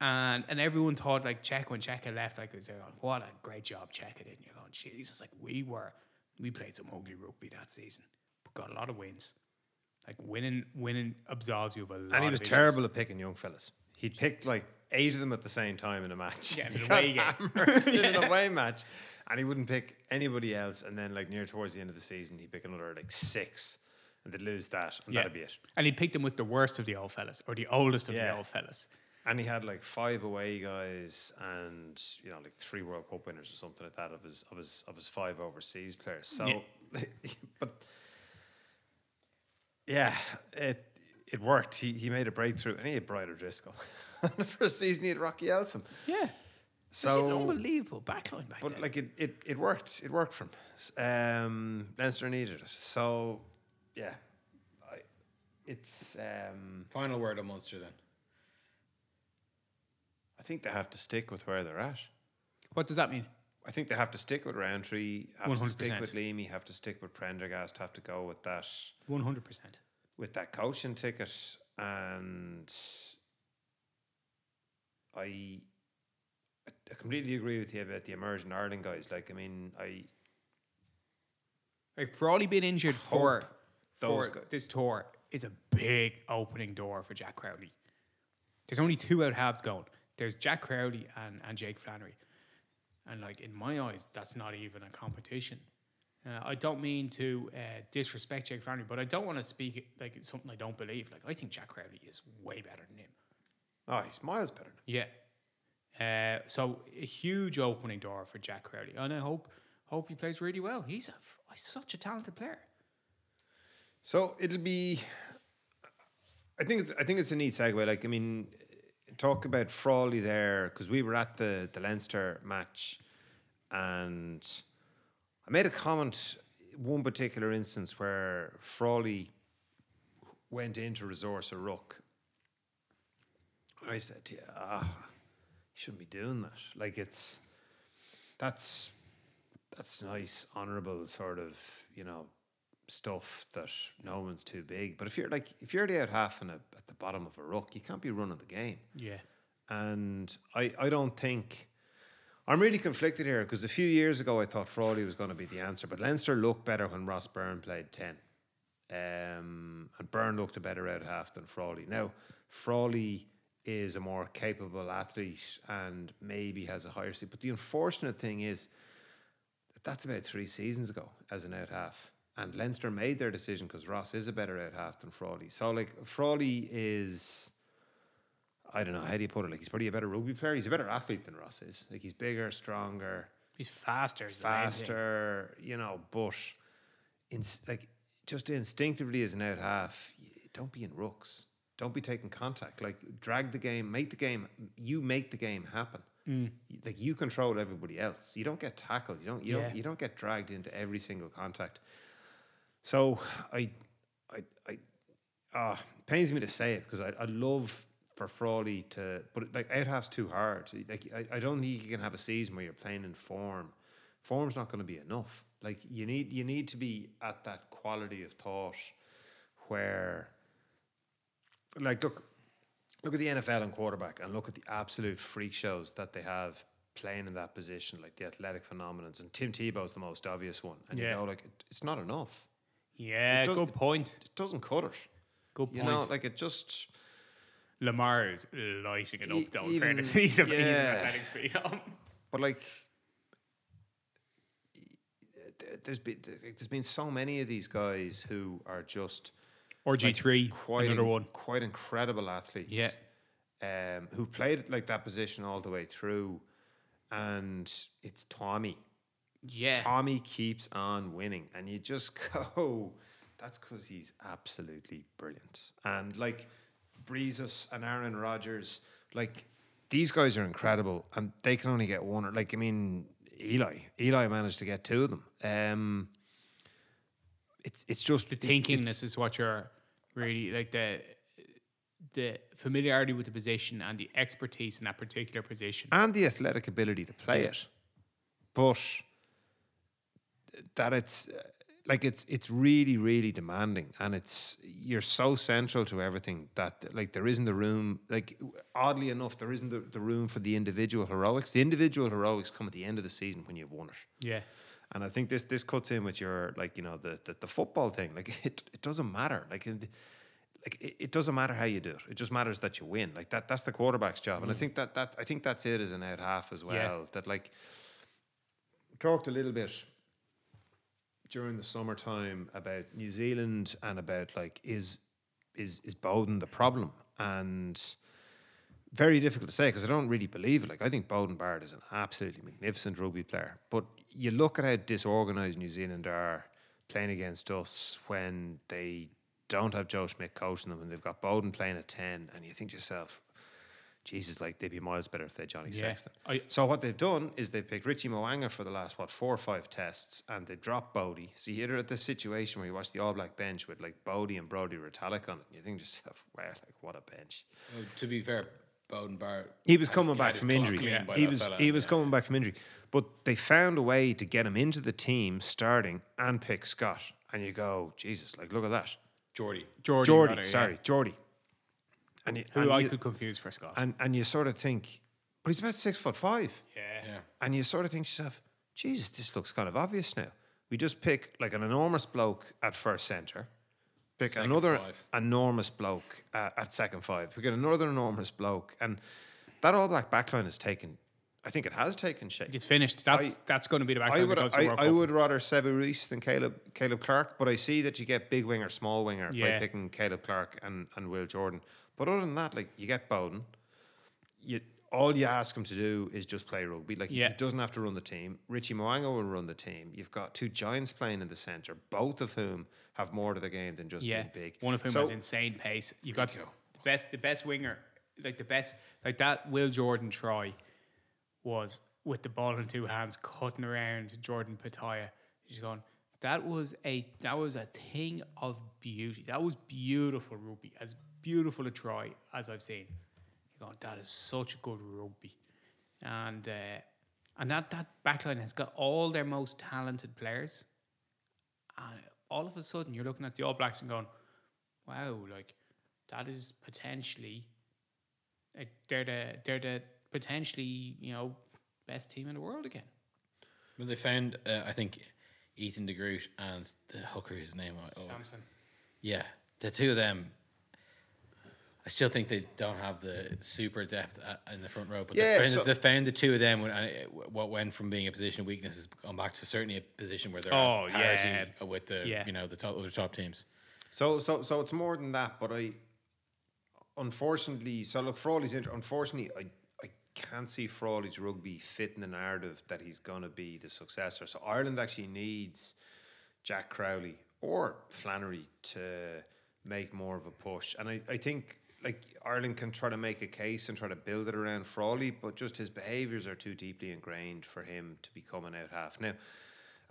Speaker 4: And and everyone thought like Cheika when had left, like, was oh, what a great job Cheika did. And you're going, Jesus, like we were, we played some ugly rugby that season, but got a lot of wins. Like winning, winning absolves you of a lot.
Speaker 3: And he was terrible at picking young fellas. He'd picked like eight of them at the same time in a match.
Speaker 4: Yeah, in an away game.
Speaker 3: hammered in an away match. And he wouldn't pick anybody else. And then, like, near towards the end of the season, he'd pick another, like, six. And they'd lose that. And
Speaker 4: Yeah.
Speaker 3: that'd be it.
Speaker 4: And he'd pick them with the worst of the old fellas or the oldest of
Speaker 3: Yeah.
Speaker 4: the old fellas.
Speaker 3: And he had like five away guys and you know like three World Cup winners or something like that of his of his of his five overseas players. So,
Speaker 4: Yeah.
Speaker 3: but yeah, it it worked. He he made a breakthrough and he had Brian O'Driscoll. the first season he had Rocky Elsom.
Speaker 4: Yeah.
Speaker 3: So
Speaker 4: unbelievable backline back
Speaker 3: but
Speaker 4: then.
Speaker 3: like it, it, it worked. It worked for him. S- Um, Leinster needed it. So yeah, I, it's. Um,
Speaker 2: Final word on Munster then.
Speaker 3: I think they have to stick with where they're at.
Speaker 4: what does that mean?
Speaker 3: I think they have to stick with Rowntree, have to stick with Leamy, have to stick with Prendergast, have to go with that
Speaker 4: One hundred percent.
Speaker 3: With that coaching ticket, and I I completely agree with you about the emerging Ireland guys. Like, I mean, I
Speaker 4: Like Frawley being injured for,
Speaker 3: those
Speaker 4: for
Speaker 3: guys-
Speaker 4: this tour is a big opening door for Jack Crowley. There's only two out halves going. There's Jack Crowley and, and Jake Flannery. And like in my eyes, that's not even a competition. Uh, I don't mean to uh, disrespect Jake Flannery, but I don't want to speak like it's something I don't believe. Like I think Jack Crowley is way better than him.
Speaker 3: oh, he's miles better. Than him.
Speaker 4: Yeah. Uh, so a huge opening door for Jack Crowley, and I hope hope he plays really well. He's a f- he's such a talented player.
Speaker 3: So it'll be. I think it's. I think it's a neat segue. Like, I mean, talk about Frawley there because we were at the the Leinster match, and I made a comment one particular instance where Frawley went in to resource a ruck. I said, to you, ah, you shouldn't be doing that. Like it's that's that's nice, honourable sort of, you know, stuff that no one's too big. But if you're like if you're the out half and a, at the bottom of a ruck, you can't be running the game.
Speaker 4: Yeah.
Speaker 3: And I, I don't think I'm really conflicted here because a few years ago I thought Frawley was going to be the answer, but Leinster looked better when Ross Byrne played ten, um, and Byrne looked a better out half than Frawley. Now Frawley is a more capable athlete and maybe has a higher seat, but the unfortunate thing is that that's about three seasons ago as an out half. And Leinster made their decision because Ross is a better out half than Frawley. So like Frawley is I don't know, how do you put it? Like he's probably a better rugby player. He's a better athlete than Ross is. Like he's bigger, stronger,
Speaker 4: He's faster. is the main thing.
Speaker 3: faster, you know, but in, like just instinctively as an out half, don't be in rucks. Don't be taking contact. Like drag the game, make the game. You make the game happen.
Speaker 4: Mm.
Speaker 3: Like you control everybody else. You don't get tackled. You don't. You
Speaker 4: Yeah.
Speaker 3: don't. You don't get dragged into every single contact. So I, I, I, ah, pains me to say it because I, I love for Frawley to, but like out half's too hard. Like I, I don't think you can have a season where you're playing in form. Form's not going to be enough. Like you need, you need to be at that quality of thought where, like, look, look at the NFL and quarterback, and look at the absolute freak shows that they have playing in that position, like the athletic phenomenons. And Tim Tebow's the most obvious one. And
Speaker 4: Yeah.
Speaker 3: you know, like it, it's not enough.
Speaker 4: Yeah, good point.
Speaker 3: It doesn't cut it.
Speaker 4: Good
Speaker 3: You know, like it just.
Speaker 4: Lamar is lighting it
Speaker 3: E-
Speaker 4: up, though. in
Speaker 3: even-
Speaker 4: fairness, he's a he's an
Speaker 3: yeah.
Speaker 4: athletic freak.
Speaker 3: But like, there's been there's been so many of these guys who are just
Speaker 4: RG three,
Speaker 3: quite
Speaker 4: another
Speaker 3: in-
Speaker 4: one.
Speaker 3: quite incredible athletes.
Speaker 4: Yeah.
Speaker 3: Um, who played like that position all the way through, and it's Tommy.
Speaker 4: Yeah,
Speaker 3: Tommy keeps on winning, and you just go, that's because he's absolutely brilliant. And like Breezes and Aaron Rodgers, like these guys are incredible, and they can only get one. Or like, I mean, Eli, Eli managed to get two of them. Um, it's it's just
Speaker 4: the thinkingness is what you're really like the the familiarity with the position and the expertise in that particular position.
Speaker 3: and the athletic ability to play it, but that it's uh, like it's it's really really demanding and it's you're so central to everything that like there isn't the room like oddly enough there isn't the, the room for the individual heroics the individual heroics come at the end of the season when you've won it
Speaker 4: Yeah.
Speaker 3: and I think this this cuts in with your like you know the the, the football thing. Like it, it doesn't matter. Like it, like it, it doesn't matter how you do it. It just matters that you win. Like that that's the quarterback's job. And I mm. think that that I think that's it as an out half as well.
Speaker 4: Yeah.
Speaker 3: That like talked a little bit during the summertime about New Zealand and about like is is is Beauden the problem and very difficult to say because I don't really believe it. Like I think Beauden Barrett is an absolutely magnificent rugby player, but you look at how disorganized New Zealand are playing against us when they don't have Joe Schmidt coaching them and they've got Beauden playing at ten, and you think to yourself, Jesus, like they'd be miles better if they had Johnny
Speaker 4: Yeah.
Speaker 3: Sexton.
Speaker 4: I-
Speaker 3: so what they've done is they picked Richie Mo'unga for the last what four or five tests, and they dropped Bodie. So you're at this situation where you watch the All Black bench with like Bodie and Brodie Retallick on it, and you think to yourself, wow, like what a bench.
Speaker 2: Well, to be fair, Beauden Barrett.
Speaker 3: He was
Speaker 2: has-
Speaker 3: coming
Speaker 2: he
Speaker 3: back from injury.
Speaker 2: cleaned
Speaker 3: He was
Speaker 2: fella,
Speaker 3: he was
Speaker 2: yeah.
Speaker 3: coming back from injury, but they found a way to get him into the team starting and pick Scott. And you go, Jesus, like look at that,
Speaker 2: Geordie.
Speaker 4: Jordy.
Speaker 3: Geordie,
Speaker 4: rather, yeah.
Speaker 3: sorry, Geordie. And you,
Speaker 4: Who
Speaker 3: and
Speaker 4: I
Speaker 3: you-
Speaker 4: could confuse for Scott.
Speaker 3: and and you sort of think, but he's about six foot five.
Speaker 4: yeah.
Speaker 2: Yeah.
Speaker 3: And you sort of think to yourself, Jesus, this looks kind of obvious now. We just pick like an enormous bloke at first centre, pick
Speaker 2: Second
Speaker 3: another
Speaker 2: five.
Speaker 3: enormous bloke at, at second five, we get another enormous bloke, and that All Black backline is taken. I think it has taken shape.
Speaker 4: It's finished. That's
Speaker 3: I-
Speaker 4: that's going to be the back
Speaker 3: I would,
Speaker 4: that goes to
Speaker 3: I, I would rather Sevu Reece than Caleb Caleb Clarke, but I see that you get big winger, small winger by picking Caleb Clarke and, and Will Jordan. But other than that, like you get Beauden, you all you ask him to do is just play rugby. Like
Speaker 4: Yeah.
Speaker 3: he doesn't have to run the team. Richie Mo'unga will run the team. You've got two giants playing in the centre, both of whom have more to the game than just
Speaker 4: yeah.
Speaker 3: being big.
Speaker 4: One of whom
Speaker 3: So-
Speaker 4: has insane pace. You got the best, the best winger, like the best, like that. Will Jordan try was with the ball in two hands, cutting around Jordan Petaia. She's going. That was a that was a thing of beauty. That was beautiful rugby, as beautiful a try as I've seen. You're going, that is such a good rugby, and uh, and that that backline has got all their most talented players, and all of a sudden you're looking at the All Blacks and going, wow, like that is potentially like they're the they're the potentially you know best team in the world again.
Speaker 2: Well, they found, uh, I think, Ethan de Groot and the hooker, whose name I oh,
Speaker 4: Samson.
Speaker 2: Yeah, the two of them. I still think they don't have the super depth at, in the front row, but
Speaker 3: Yeah,
Speaker 2: they, found,
Speaker 3: so-
Speaker 2: they found the two of them. When, and what went from being a position of weakness has gone back to certainly a position where they're
Speaker 4: Oh, yeah.
Speaker 2: with the
Speaker 4: Yeah.
Speaker 2: you know the top, other top teams.
Speaker 3: So so so it's more than that, but I unfortunately so look for Frawley's inter- unfortunately I I can't see Frawley's rugby fitting the narrative that he's gonna be the successor. So Ireland actually needs Jack Crowley or Flannery to make more of a push. And I, I think like Ireland can try to make a case and try to build it around Frawley, but just his behaviours are too deeply ingrained for him to be coming out half. Now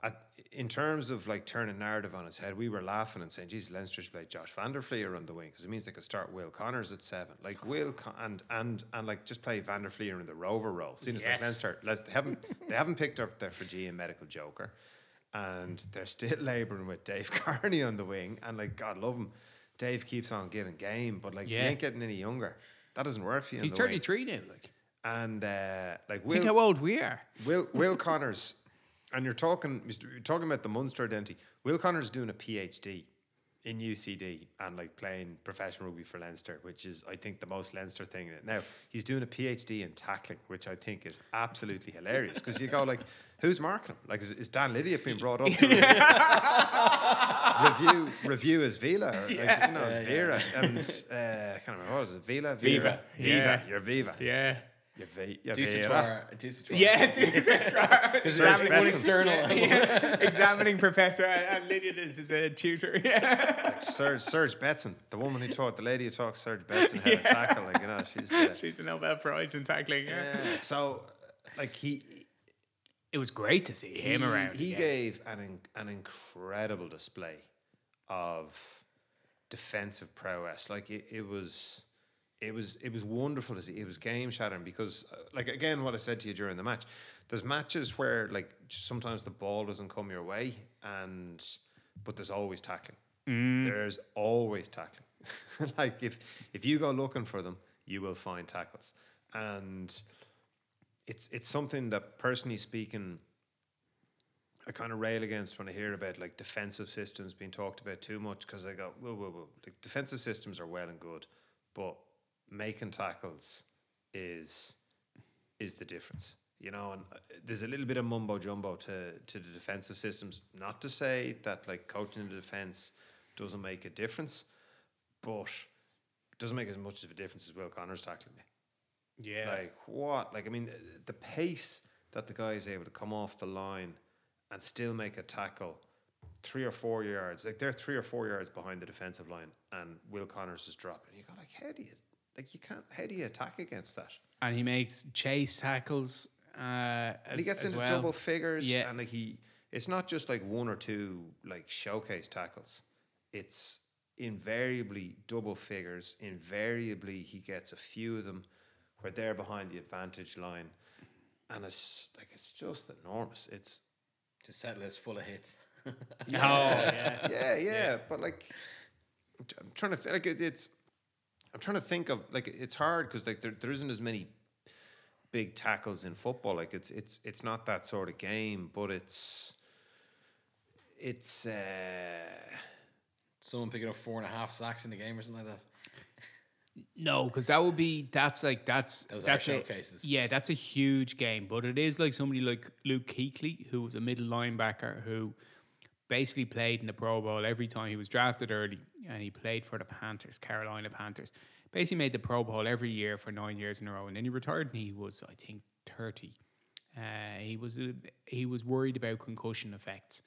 Speaker 3: at, in terms of like turning narrative on its head, we were laughing and saying, "Geez, Leinster should play Josh Van der on the wing because it means they could start Will Connors at seven, like Will Con- and and and like just play Van der Flier in the rover role." Seems like
Speaker 4: Yes.
Speaker 3: Leinster, Les- they haven't they haven't picked up their Fijian medical joker, and they're still labouring with Dave Kearney on the wing, and like God love him, Dave keeps on giving game, but like
Speaker 4: Yeah.
Speaker 3: he ain't getting any younger. That doesn't work for you.
Speaker 4: He's
Speaker 3: on the wing.
Speaker 4: thirty three now. Like
Speaker 3: and uh, like
Speaker 4: think
Speaker 3: Will
Speaker 4: how old we are.
Speaker 3: Will Will Connors, and you're talking you're talking about the Munster identity. Will Connors doing a PhD in UCD and like playing professional rugby for Leinster, which is I think the most Leinster thing in it. Now he's doing a PhD in tackling, which I think is absolutely hilarious because you go like, who's marking him? Like, is, is Dan Lydiate being brought up? Review review as Vila, or like, you know, as Vera, and uh, I can't remember what was it, Vila, Viva,
Speaker 4: Viva.
Speaker 3: Viva,
Speaker 4: Yeah.
Speaker 3: you're Viva,
Speaker 4: Yeah.
Speaker 3: You're, vi- you're
Speaker 2: Deuce
Speaker 3: Vera.
Speaker 4: Yeah, dude, that's right.
Speaker 3: Serge Betsen.
Speaker 2: external.
Speaker 4: yeah. Examining professor and and Lydia is his uh, tutor. Yeah.
Speaker 3: Like Serge, Serge Betsen, the woman who taught the lady who taught Serge Betsen how to tackle, like you know, she's the,
Speaker 4: She's a Nobel Prize in tackling. Yeah.
Speaker 3: yeah. So, like he
Speaker 4: It was great to see him
Speaker 3: he,
Speaker 4: around.
Speaker 3: He
Speaker 4: again.
Speaker 3: gave an in, an incredible display of defensive prowess. Like it, it was. It was it was wonderful to see. It was game shattering because, uh, like again, what I said to you during the match, there's matches where like sometimes the ball doesn't come your way, and but there's always tackling. There's always tackling. like if if you go looking for them, you will find tackles, and it's it's something that personally speaking. I kind of rail against when I hear about like defensive systems being talked about too much because I go, whoa, whoa, whoa. Like defensive systems are well and good, but making tackles is is the difference. You know, and uh, there's a little bit of mumbo jumbo to to the defensive systems. Not to say that like coaching the defense doesn't make a difference, but it doesn't make as much of a difference as Will Connors tackling me.
Speaker 4: Yeah.
Speaker 3: Like what? Like I mean, the pace that the guy is able to come off the line and still make a tackle three or four yards. Like they're three or four yards behind the defensive line, and Will Connors is dropping. You go like, how do you? Like you can't. How do you attack against that?
Speaker 4: and he makes chase tackles. Uh,
Speaker 3: And he gets
Speaker 4: as
Speaker 3: into
Speaker 4: well.
Speaker 3: double figures,
Speaker 4: Yeah.
Speaker 3: and like he, it's not just like one or two like showcase tackles. It's invariably double figures. Invariably, he gets a few of them where they're behind the advantage line, and it's like it's just enormous. It's
Speaker 2: Just set list full of hits.
Speaker 4: Oh yeah.
Speaker 3: yeah, yeah, but like I'm trying to th- like it, it's. I'm trying to think of like it's hard because like there, there isn't as many big tackles in football. Like it's it's it's not that sort of game, but it's it's uh
Speaker 2: Someone picking up four and a half sacks in the game or something like that.
Speaker 4: No, because that would be that's like that's
Speaker 2: Those are
Speaker 4: that's a,
Speaker 2: showcases.
Speaker 4: yeah, that's a huge game. But it is like somebody like Luke Kuechly, who was a middle linebacker who basically played in the Pro Bowl every time he was drafted early, and he played for the Panthers, Carolina Panthers. Basically made the Pro Bowl every year for nine years in a row, and then he retired, and he was I think thirty. Uh, he was a, he was worried about concussion effects.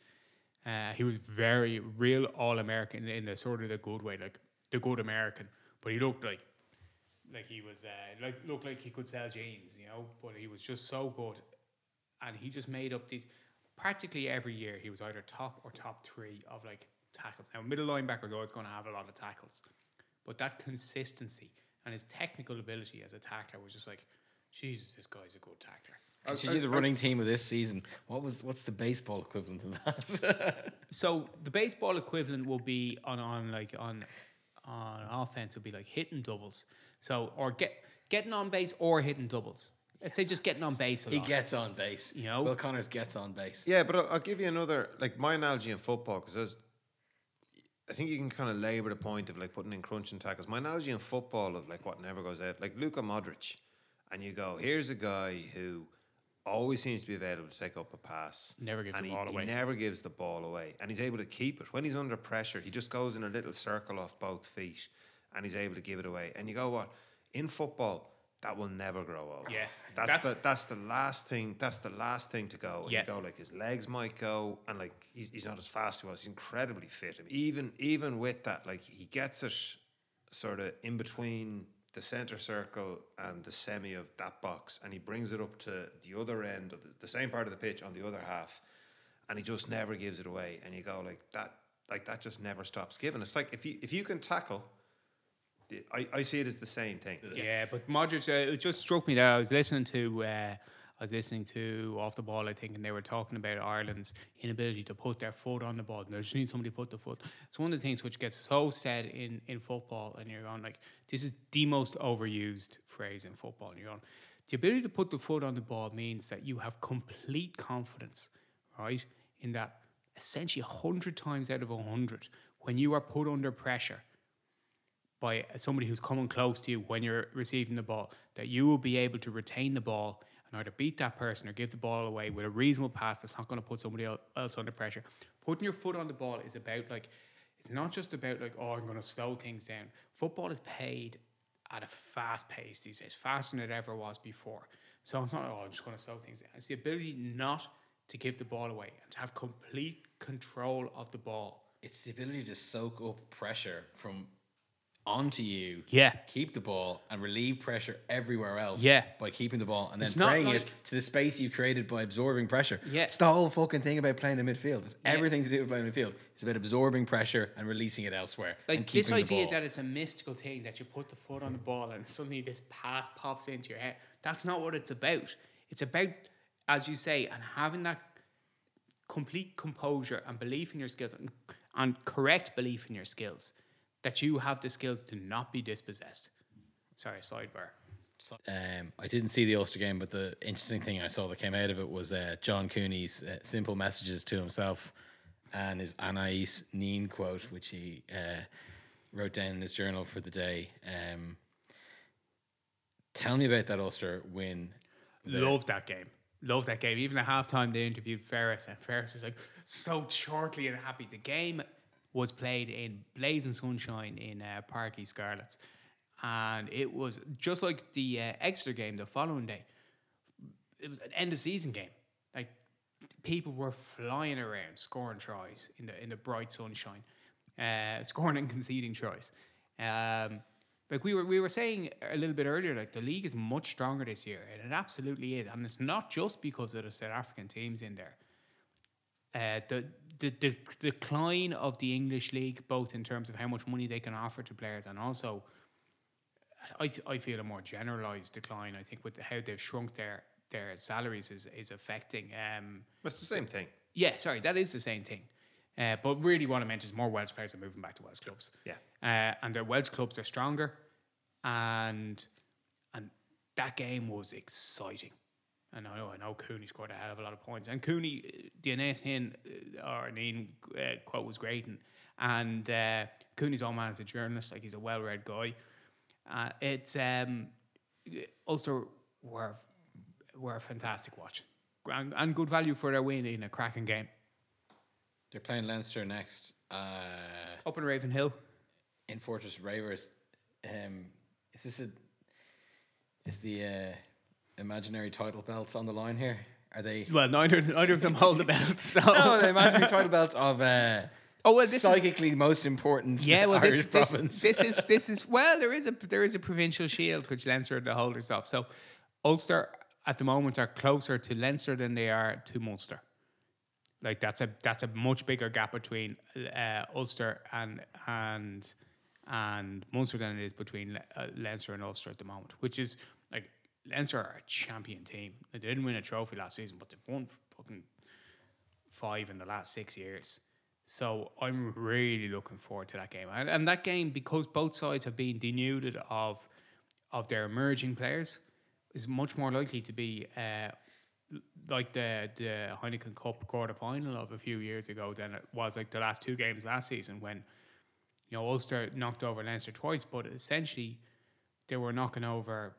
Speaker 4: Uh, he was very real all American in the sort of the good way, like the good American. But he looked like like he was uh, like looked like he could sell jeans, you know. But he was just so good, and he just made up these. Practically every year, he was either top or top three of like tackles. Now, middle linebacker is always going to have a lot of tackles, but that consistency and his technical ability as a tackler was just like, Jesus, this guy's a good tackler.
Speaker 2: Uh, Continue the uh, uh, running team of this season. What was what's the baseball equivalent of that?
Speaker 4: So the baseball equivalent will be on on like on on offense would be like hitting doubles. So or get getting on base or hitting doubles. Let's say just getting on base. A
Speaker 2: he
Speaker 4: lot.
Speaker 2: gets on base.
Speaker 4: You know?
Speaker 2: Will Connors gets on base.
Speaker 3: yeah. But I'll, I'll give you another like my analogy in football because I think you can kind of labour the point of like putting in crunching tackles. My analogy in football of like what never goes out, like Luka Modric, and you go, here's a guy who always seems to be available to take up a pass.
Speaker 4: Never gives
Speaker 3: and
Speaker 4: the
Speaker 3: he,
Speaker 4: ball
Speaker 3: he
Speaker 4: away.
Speaker 3: never gives the ball away. And he's able to keep it. When he's under pressure, he just goes in a little circle off both feet and he's able to give it away. And you go, what? In football, that will never grow old.
Speaker 4: Yeah.
Speaker 3: That's,
Speaker 4: That's-
Speaker 3: the that's the last thing that's the last thing to go. And
Speaker 4: Yeah.
Speaker 3: you go like his legs might go and like he's, he's not as fast as he was. He's incredibly fit. Even even with that, like he gets it sort of in between the center circle and the semi of that box, and he brings it up to the other end of the, the same part of the pitch on the other half, and he just never gives it away. And you go like that, like that just never stops giving. It's like if you if you can tackle, I, I see it as the same thing.
Speaker 4: Yeah, but Modric, uh, it just struck me that I was listening to, uh, I was listening to off the ball, I think, and they were talking about Ireland's inability to put their foot on the ball. And they just need somebody to put the foot. It's one of the things which gets so said in in football, and you're going like, this is the most overused phrase in football. And you're going, the ability to put the foot on the ball means that you have complete confidence, right, in that essentially hundred times out of hundred, when you are put under pressure by somebody who's coming close to you when you're receiving the ball, that you will be able to retain the ball and either beat that person or give the ball away with a reasonable pass that's not going to put somebody else under pressure. Putting your foot on the ball is about like, it's not just about like, oh, I'm going to slow things down. Football is paid at a fast pace these days, faster than it ever was before. So it's not, oh, I'm just going to slow things down. It's the ability not to give the ball away and to have complete control of the ball.
Speaker 2: It's the ability to soak up pressure from onto you.
Speaker 4: Yeah.
Speaker 2: Keep the ball and relieve pressure everywhere else.
Speaker 4: Yeah.
Speaker 2: By keeping the ball and then
Speaker 4: It's not
Speaker 2: praying it to the space you created by absorbing pressure.
Speaker 4: Yeah.
Speaker 2: It's the whole fucking thing about playing in midfield. It's everything to do with playing in midfield. It's about absorbing pressure and releasing it elsewhere.
Speaker 4: like this idea that it's a mystical thing that you put the foot on the ball and suddenly this pass pops into your head. That's not what it's about. It's about, as you say, and having that complete composure and belief in your skills and, and correct belief in your skills, that you have the skills to not be dispossessed. Sorry, sidebar.
Speaker 2: Um, I didn't see the Ulster game, but the interesting thing I saw that came out of it was uh, John Cooney's uh, simple messages to himself and his Anais Nin quote, which he uh, wrote down in his journal for the day. Um, tell me about that Ulster win.
Speaker 4: Love that game. Love that game. Even at halftime, they interviewed Ferris, and Ferris is like so shortly and happy. The game was played in blazing sunshine in uh, Parc y Scarlets, and it was just like the uh, Exeter game the following day. It was an end of season game. Like people were flying around, scoring tries in the in the bright sunshine, uh, scoring and conceding tries. Um, like we were we were saying a little bit earlier, like the league is much stronger this year, and it absolutely is. And it's not just because of the South African teams in there. Uh, the, the the decline of the English league, both in terms of how much money they can offer to players, and also, I, I feel a more generalized decline. I think with how they've shrunk their their salaries is is affecting. Um,
Speaker 3: It's the same thing.
Speaker 4: yeah, sorry, that is the same thing. Uh, but really, what I meant is more Welsh players are moving back to Welsh clubs.
Speaker 3: Yeah.
Speaker 4: uh, and their Welsh clubs are stronger, and and that game was exciting. And I know, I know Cooney scored a hell of a lot of points. And Cooney, uh, the Annette Hin uh, or uh, quote was great. And, and uh, Cooney's old man is a journalist, like he's a well read guy. Uh, it's um, Ulster were, were a fantastic watch and, and good value for their win in a cracking game.
Speaker 2: They're playing Leinster next uh,
Speaker 4: Up in Ravenhill.
Speaker 2: in Fortress Ravers. Um, is this a is the uh, imaginary title belts on the line here? Are they?
Speaker 4: Well, neither, neither of them hold the belt. So.
Speaker 2: No, the imaginary title belt of uh,
Speaker 4: Oh, well, this is-
Speaker 2: psychically most important
Speaker 4: Yeah, well, this, this, this is this is well, there is a there is a provincial shield which Leinster are the holders of. So Ulster at the moment are closer to Leinster than they are to Munster. Like that's a that's a much bigger gap between uh, Ulster and and and Munster than it is between uh, Leinster and Ulster at the moment, which is like Leinster are a champion team. They didn't win a trophy last season, but they've won fucking five in the last six years. So I'm really looking forward to that game. And, and that game, because both sides have been denuded of of their emerging players, is much more likely to be uh, like the the Heineken Cup quarter final of a few years ago than it was like the last two games last season when you know Ulster knocked over Leinster twice, but essentially they were knocking over.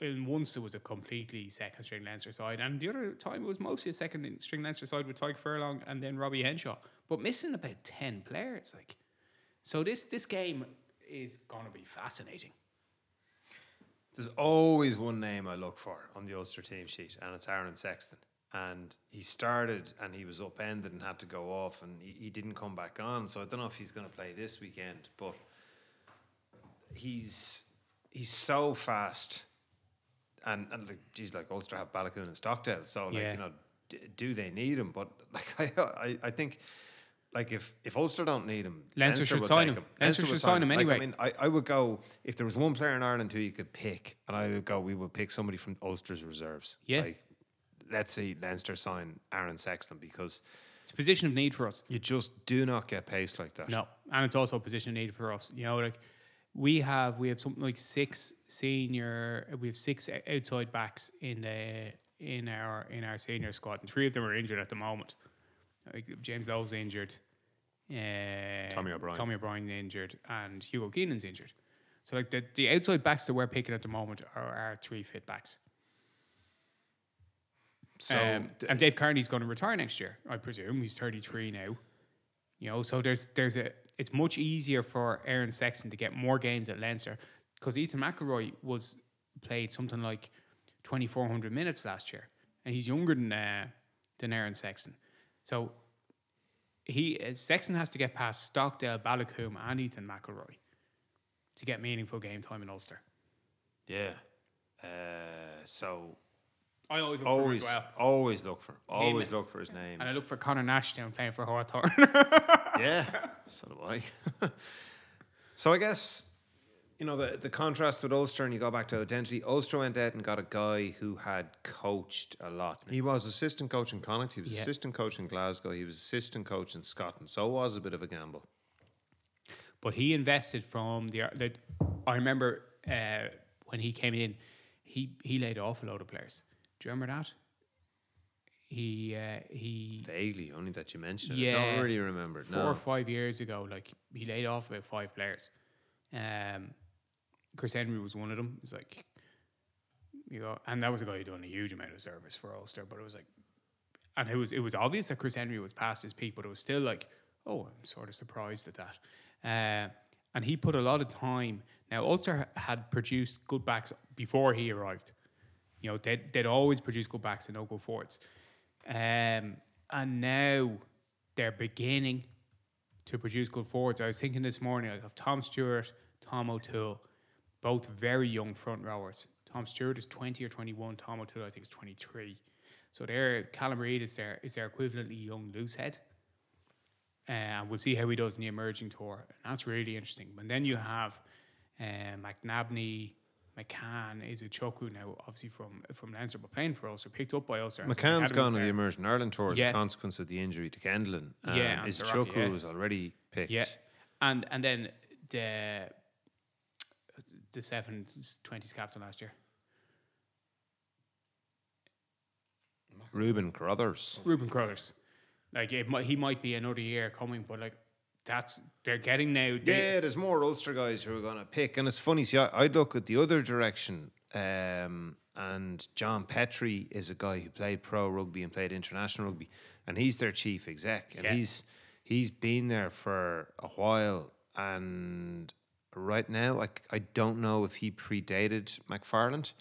Speaker 4: In once it was a completely second string Leinster side, and the other time it was mostly a second string Leinster side with Tadhg Furlong and then Robbie Henshaw, but missing about ten players. Like, so this this game is gonna be fascinating.
Speaker 3: There's always one name I look for on the Ulster team sheet, and it's Aaron Sexton. And he started and he was upended and had to go off, and he, he didn't come back on. So I don't know if he's going to play this weekend, but he's he's so fast, and and like, geez, like Ulster have Baloucoune and Stockdale, so like
Speaker 4: Yeah.
Speaker 3: you know, d- do they need him? But like I I, I think. Like if, if Ulster don't need him,
Speaker 4: Leinster should sign
Speaker 3: take
Speaker 4: him. Leinster
Speaker 3: will
Speaker 4: should sign him
Speaker 3: Like,
Speaker 4: anyway.
Speaker 3: I mean, I, I would go if there was one player in Ireland who you could pick, and I would go, we would pick somebody from Ulster's reserves.
Speaker 4: Yeah.
Speaker 3: Like, let's see Leinster sign Aaron Sexton because
Speaker 4: It's a position of need for us.
Speaker 3: you just do not get pace like that.
Speaker 4: No, and it's also a position of need for us. You know, like we have we have something like six senior, we have six outside backs in the in our in our senior squad, and three of them are injured at the moment. Like James Lowe's injured, uh,
Speaker 3: Tommy O'Brien.
Speaker 4: Tommy O'Brien injured, and Hugo Keenan's injured. So like the, the outside backs that we're picking at the moment are our three fit backs.
Speaker 3: So
Speaker 4: Um, and Dave Kearney's going to retire next year, I presume. He's 33 now. You know, so there's there's a it's much easier for Aaron Sexton to get more games at Leinster because Ethan McElroy was played something like 2400 minutes last year, and he's younger than uh, than Aaron Sexton. So he uh, Sexton has to get past Stockdale, Baloucoune, and Ethan McElroy to get meaningful game time in Ulster.
Speaker 3: yeah. Uh, so
Speaker 4: I always look
Speaker 3: always,
Speaker 4: for well.
Speaker 3: always look for, always look for his name.
Speaker 4: And I look for Connor Nashdown playing for Hawthorn.
Speaker 3: yeah, so do I. so I guess you know the the contrast with Ulster, and you go back to identity. Ulster went out and got a guy who had coached a lot. He was assistant coach in Connacht. He was
Speaker 4: Yeah.
Speaker 3: assistant coach in Glasgow. He was assistant coach in Scotland. So it was a bit of a gamble.
Speaker 4: But he invested from the. the I remember uh, when he came in, he he laid off a load of players. Do you remember that? He uh, he
Speaker 3: Vaguely, only that you mentioned. it. I don't really remember.
Speaker 4: four
Speaker 3: No.
Speaker 4: or five years ago, like he laid off about five players. Um, Chris Henry was one of them. It's like, you know, and that was a guy who done a huge amount of service for Ulster. But it was like, and it was it was obvious that Chris Henry was past his peak, but it was still like, oh, I'm sort of surprised at that. Uh, and he put a lot of time. Now Ulster had produced good backs before he arrived. You know, they'd, they'd always produce good backs and no good forwards. Um, and now they're beginning to produce good forwards. I was thinking this morning, of Tom Stewart, Tom O'Toole, both very young front rowers. Tom Stewart is 20 or 21, Tom O'Toole, I think, is 23. So there, Callum Reid is their, is their equivalently young loose head. Uh, and we'll see how he does in the emerging tour. And that's really interesting. But then you have uh, McNabney, McCann, Izuchukwu now, obviously from from Leinster, but playing for Ulster, picked up by Ulster.
Speaker 3: McCann's gone on the Emerging Ireland tour as
Speaker 4: Yeah.
Speaker 3: a consequence of the injury to Kendellen. Um,
Speaker 4: Yeah, and
Speaker 3: is Chuku
Speaker 4: yeah.
Speaker 3: was already picked.
Speaker 4: Yeah, and and then the the seven twenties captain last year,
Speaker 3: Ruben Carruthers.
Speaker 4: Reuben Crothers. Like it, might, he might be another year coming, but like that's they're getting now. They,
Speaker 3: Yeah, there's more Ulster guys who are going to pick. And it's funny, see, I, I look at the other direction. Um, and John Petrie is a guy who played pro rugby and played international rugby. And he's their chief exec. And
Speaker 4: Yeah.
Speaker 3: he's he's been there for a while. And right now, I, I don't know if he predated McFarland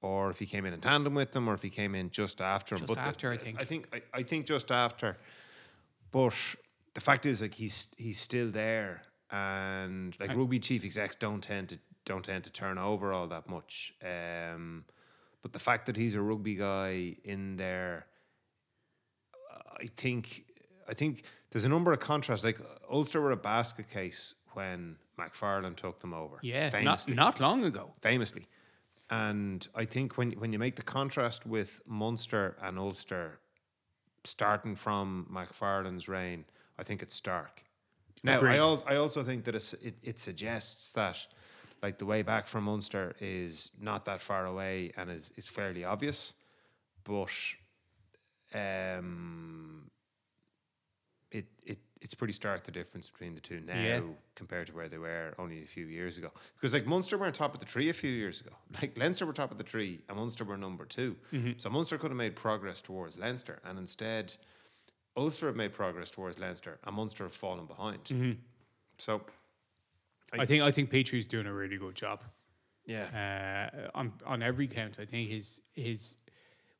Speaker 3: or if he came in in tandem with them or if he came in just after him.
Speaker 4: Just
Speaker 3: the-
Speaker 4: after, I think.
Speaker 3: I think, I, I think just after. But the fact is, like he's he's still there, and like rugby chief execs don't tend to don't tend to turn over all that much. Um, but the fact that he's a rugby guy in there, I think I think there's a number of contrasts. Like Ulster were a basket case when McFarland took them over.
Speaker 4: yeah, not not long ago.
Speaker 3: famously. And I think when when you make the contrast with Munster and Ulster, starting from McFarland's reign, I think it's stark. Now,
Speaker 4: Agreed.
Speaker 3: I, al- I also think that it, it suggests that like the way back from Munster is not that far away and is, is fairly obvious, but um, it, it it's pretty stark the difference between the two now
Speaker 4: Yeah.
Speaker 3: compared to where they were only a few years ago. Because like Munster were on top of the tree a few years ago. Like Leinster were top of the tree and Munster were number 2 So Munster could have made progress towards Leinster and instead Ulster have made progress towards Leinster and Munster have fallen behind. So
Speaker 4: I think I think Petrie's doing a really good job.
Speaker 3: yeah.
Speaker 4: uh, on on every count. I think his his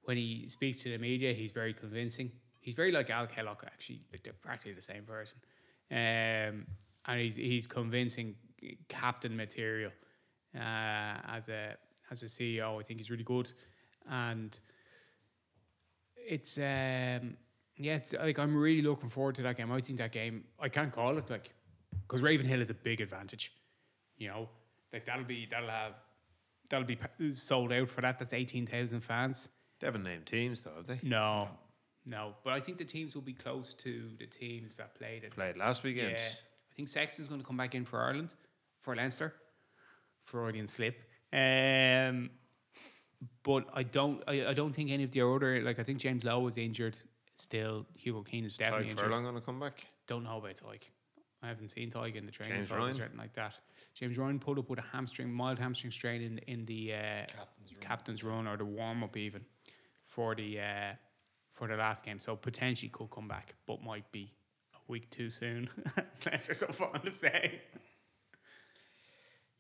Speaker 4: when he speaks to the media, he's very convincing. He's very like Al Kellock, actually. Like they're practically the same person, um, and he's he's convincing captain material uh, as a as a CEO. I think he's really good, and it's um, yeah, it's, like I'm really looking forward to that game. I think that game I can't call it like because Ravenhill is a big advantage. You know, like that'll be that'll have that'll be sold out for that. That's eighteen thousand fans.
Speaker 3: They haven't named teams though, have they?
Speaker 4: No, no, but I think the teams will be close to the teams that played it.
Speaker 3: Played last weekend.
Speaker 4: Yeah, I think Sexton's going to come back in for Ireland, for Leinster, Freudian slip. Um, but I don't, I, I don't think any of the other like I think James Lowe was injured. Still, Hugo Keane is definitely
Speaker 3: Tadhg
Speaker 4: injured.
Speaker 3: Furlong going to come back?
Speaker 4: Don't know about Tadhg. I haven't seen Tadhg in the training
Speaker 3: James Ryan?
Speaker 4: or anything like that. James Ryan pulled up with a hamstring, mild hamstring strain in in the uh, captain's, run. or the warm up even for the uh, for the last game. So potentially could come back, but might be a week too soon. As Leinster so fond of saying.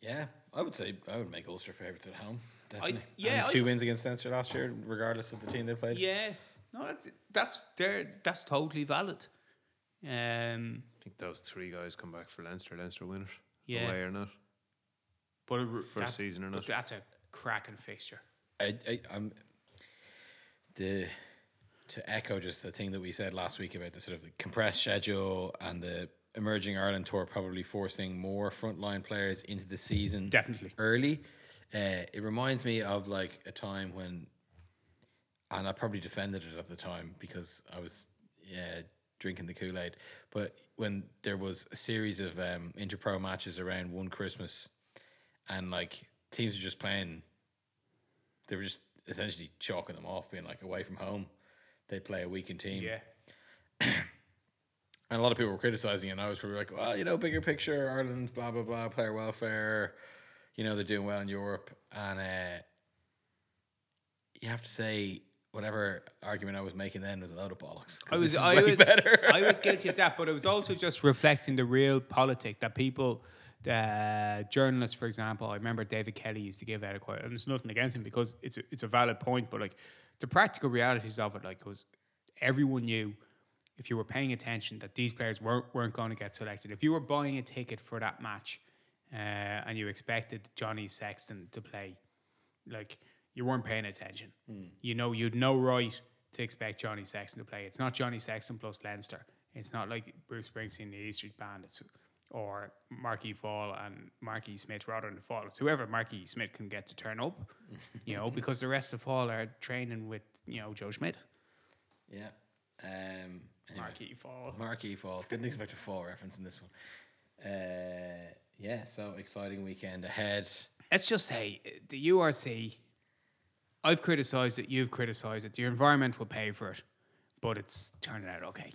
Speaker 2: Yeah, I would say I would make Ulster favourites at home. Definitely.
Speaker 4: yeah,
Speaker 2: And
Speaker 4: I-
Speaker 2: two wins against Leinster last year, regardless of the team they played.
Speaker 4: Yeah, no, that's that's there. That's totally valid. Um,
Speaker 3: I think those three guys come back for Leinster. Leinster win it.
Speaker 4: Yeah.
Speaker 3: Away or not.
Speaker 4: but it-
Speaker 3: First
Speaker 4: that's-
Speaker 3: season or not.
Speaker 4: That's a cracking fixture.
Speaker 2: I, I, I'm the to echo just the thing that we said last week about the sort of the compressed schedule and the emerging Ireland tour probably forcing more frontline players into the season
Speaker 4: Definitely.
Speaker 2: early. Uh, it reminds me of like a time when, and I probably defended it at the time because I was yeah drinking the Kool Aid. But when there was a series of um, interpro matches around one Christmas, and like teams were just playing, they were just essentially chalking them off, being like away from home. They play a weekend team.
Speaker 4: Yeah.
Speaker 2: And a lot of people were criticizing it, and I was probably like, well, you know, bigger picture, Ireland, blah, blah, blah, player welfare, you know, they're doing well in Europe. And uh, you have to say, whatever argument I was making then was a load of bollocks.
Speaker 4: I was, I was,
Speaker 2: better.
Speaker 4: I was guilty of that, but it was also just reflecting the realpolitik that people, uh, journalists, for example, I remember David Kelly used to give that a quote, and it's nothing against him because it's a, it's a valid point, but like the practical realities of it, like was everyone knew if you were paying attention that these players weren't weren't going to get selected. If you were buying a ticket for that match, uh, and you expected Johnny Sexton to play, like you weren't paying attention. You know, you'd no right to expect Johnny Sexton to play. It's not Johnny Sexton plus Leinster. It's not like Bruce Springsteen and the E Street Band. It's or Marky Fall and Marky Smith rather than Fall. It's whoever Marky Smith can get to turn up, you know, because the rest of Fall are training with you know Joe Schmidt.
Speaker 2: yeah. Um, anyway.
Speaker 4: Marky Fall.
Speaker 2: Marquee fall. Didn't expect a fall reference in this one. Uh, yeah, so exciting weekend ahead.
Speaker 4: let's just say uh, the URC. I've criticised it. You've criticised it. The environment will pay for it, but it's turning out okay.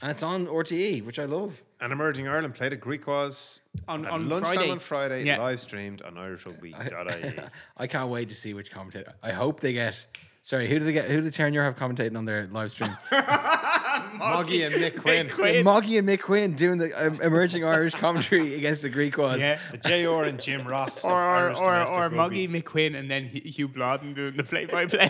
Speaker 2: Yeah. And it's on RTE, which I love.
Speaker 3: And Emerging Ireland played at Griquas
Speaker 4: On- on
Speaker 3: lunchtime
Speaker 4: Friday.
Speaker 3: on Friday,
Speaker 4: Yeah.
Speaker 3: live streamed on IrishRugby.ie.
Speaker 2: I can't wait to see which commentator. I hope they get. Sorry, who do they get? Who did Ternier have commentating on their live stream?
Speaker 3: Moggy and Mick Quinn.
Speaker 2: Moggy and Mick Quinn doing the um, emerging Irish commentary against the Griquas. Yeah,
Speaker 3: The JR and Jim Ross. of
Speaker 4: Or or
Speaker 3: Irish
Speaker 4: or,
Speaker 3: domestic
Speaker 4: or
Speaker 3: rugby.
Speaker 4: Muggy McQuinn and then Hugh Blodden doing the play by play.